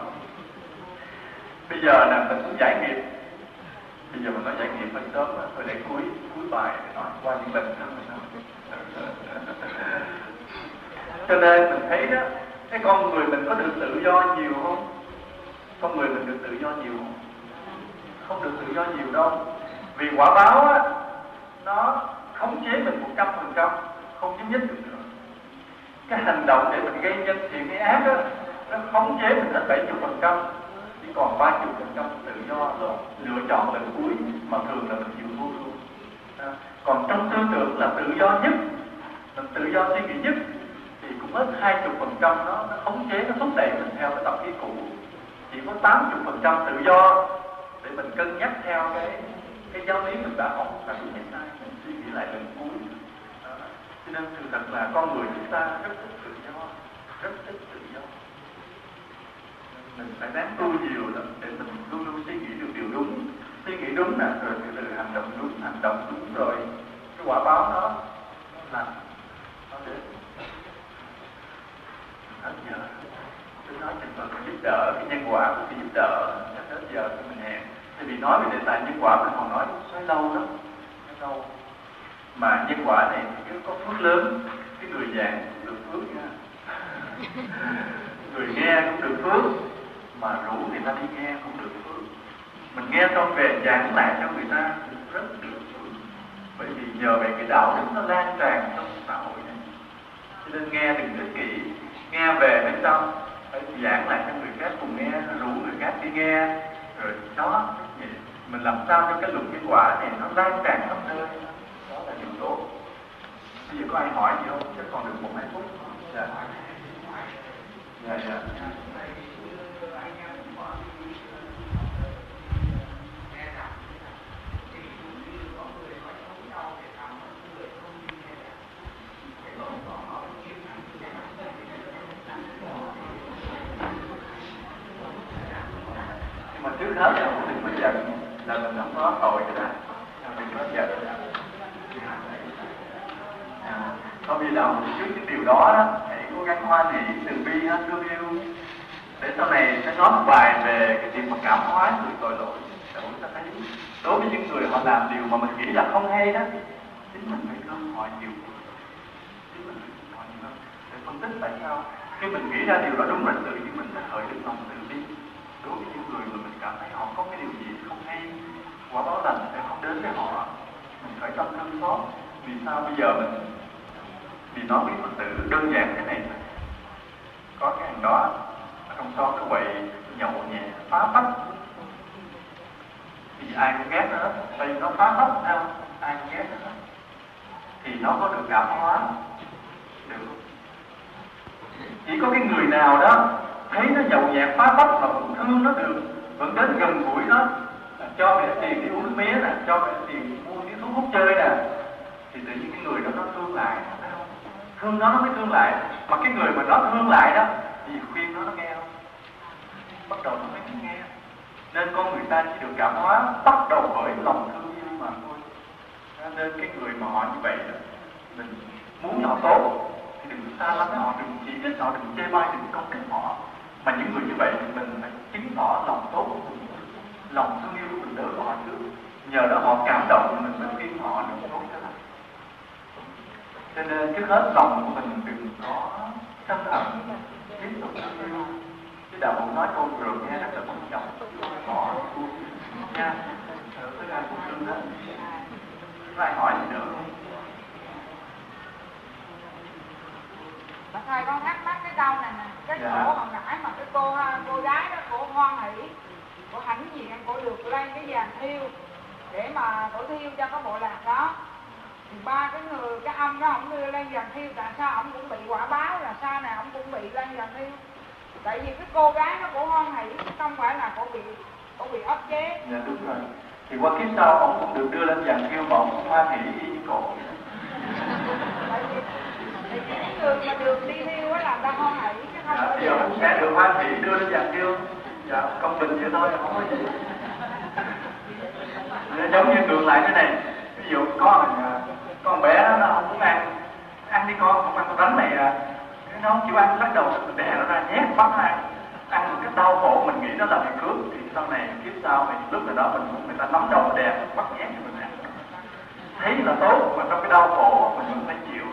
bây giờ là mình cũng giải nghiệp bây giờ mình nói giải nghiệp hơi sớm rồi để cuối cuối bài để nói qua những lần thân [laughs] cho nên mình thấy đó cái con người mình có được tự do nhiều không? Con người mình được tự do nhiều không? Không được tự do nhiều đâu. Vì quả báo á nó khống chế mình một trăm phần trăm không chấm dứt được nữa. Cái hành động để mình gây nhân thiện hay ác đó nó khống chế mình hết bảy chục phần trăm còn ba chục phần trăm tự do lựa chọn lần cuối mà thường là mình chịu thua luôn. À, còn trong tư tưởng là tự do nhất, mình tự do suy nghĩ nhất, thì cũng hết hai chục phần trăm nó nó khống chế, nó thúc đẩy mình theo cái tập khí cũ. Chỉ có tám chục phần trăm tự do để mình cân nhắc theo cái cái giáo lý mình đã học là đúng hay sai mình suy nghĩ lại lần cuối. Cho nên sự thật là con người chúng ta rất thích tự do, rất thích mình phải ráng tu nhiều lắm để mình luôn luôn suy nghĩ được điều đúng. Suy nghĩ đúng nè rồi từ từ hành động đúng, hành động đúng rồi. Cái quả báo nó là nó đến. Hết giờ. Tôi nói thì mình giúp đỡ, cái nhân quả của cái giúp đỡ. Hết giờ thì mình hẹn. Tại vì nói về đề tài nhân quả mình còn nói nói lâu lắm. Nói lâu. Mà nhân quả này thì có phước lớn, cái người giảng cũng được phước nha. [laughs] Người nghe cũng được phước mà rủ người ta đi nghe cũng được phước mình nghe xong về giảng lại cho người ta rất được phước bởi vì nhờ về cái đạo đức nó lan tràn trong xã hội này. Cho nên nghe đừng ích kỷ nghe về bên trong phải giảng lại cho người khác cùng nghe, rủ người khác đi nghe, rồi đó mình làm sao cho cái luật nhân quả này nó lan tràn khắp nơi? Đó là điều tốt. Bây giờ có ai hỏi gì không? Chắc còn được một hai phút. Dạ. Dạ dạ. Mà trước hết là mình có giận là mình không có tội cho đó mình có giận à, vì bi lòng trước những điều đó đó hãy cố gắng hoan hỷ từ bi hết thương yêu để sau này sẽ nói một bài về cái chuyện mà cảm hóa người tội lỗi để chúng ta thấy đối với những người họ làm điều mà mình nghĩ là không hay đó chính mình phải thương họ nhiều chính mình phải họ nhiều để phân tích tại sao khi mình nghĩ ra điều đó đúng là tự nhiên mình sẽ khởi được lòng từ bi đối với những người mà mình cảm thấy họ có cái điều gì không hay, quả báo lành sẽ không đến với họ. Mình phải tâm thương xót. Vì sao bây giờ mình vì nói với phật tử đơn giản thế này có cái hàng đó ở trong xóm nó quậy nhậu nhẹ phá phách. Thì ai cũng ghét nó. Hết tại vì nó phá phách sao ai cũng ghét nó. Hết thì nó có được cảm hóa. Được. Chỉ có cái người nào đó thấy nó giàu nhẹ phá phách mà vẫn thương nó được. Vẫn đến gần gũi nó cho mẹ tiền đi uống mía nè, cho mẹ tiền mua cái thuốc hút chơi nè. Thì tự nhiên cái người đó nó thương lại. Không thương nó nó mới thương lại. Mà cái người mà nó thương lại đó, thì khuyên nó nó nghe không? Bắt đầu nó mới nghe. Nên con người ta chỉ được cảm hóa bắt đầu bởi lòng thương yêu mà thôi. Nên cái người mà họ như vậy đó, mình muốn họ tốt, thì đừng xa lắm họ, đừng chỉ trích họ, đừng chê bai, đừng công kích họ mà những người như vậy thì mình phải chứng tỏ lòng tốt của mình. Lòng thương yêu của mình đối với họ trước. Nhờ đó họ cảm động mình mới khuyên họ được tốt cho lành cho nên trước hết lòng của mình đừng có sân hận tiếp tục thương yêu. Cái đạo cũng nói câu vừa nghe rất là quan trọng. Bỏ nha. Ở với ai cũng thương đó có ai hỏi gì nữa không? Thầy con thắc mắc cái câu này nè Cái Dạ. cổ hồi nãy mà cái cô cô gái đó cổ hoan hỷ Cổ hãnh diện cổ được lên cái vàng thiêu Để mà cổ thiêu cho cái bộ lạc đó. Thì ba cái người cái ông đó ông đưa lên vàng thiêu Tại sao ông cũng bị quả báo là sao này ông cũng bị lên vàng thiêu? Tại vì cái cô gái nó cổ hoan hỷ Không phải là cổ bị cổ bị ức chế. Dạ đúng rồi. Thì qua kiếp sau ông cũng được đưa lên dàn kêu mà ông cũng hoan hỷ cổ Người mà được đi thiêu á là ta hoan hỷ chứ không dạ, thì được hoan hỷ đưa lên dàn kêu dạ công bình vậy thôi không có gì. Giống như ngược lại thế này con à, con bé nó không muốn ăn ăn đi con không ăn con bánh này à. Nó không chịu ăn lắc đầu mình đè nó ra nhét bắt ăn ăn một cái đau khổ mình nghĩ nó là bị cướp thì sau này kiếp sau thì lúc nào đó mình muốn người ta nắm đầu đè bắt nhét cho mình ăn. Thấy là tốt mà trong cái đau khổ mình vẫn phải chịu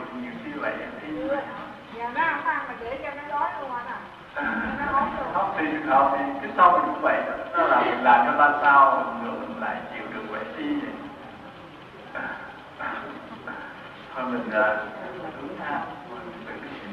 thì Giờ nó không ăn mà để cho nó đói luôn anh à. Nó ốm luôn. Không thì trường hợp thì cái sau mình cũng vậy Nó là mình làm cho ta sao nữa mình lại chịu được vậy vậy. Thôi mình hướng tha mình cái chuyện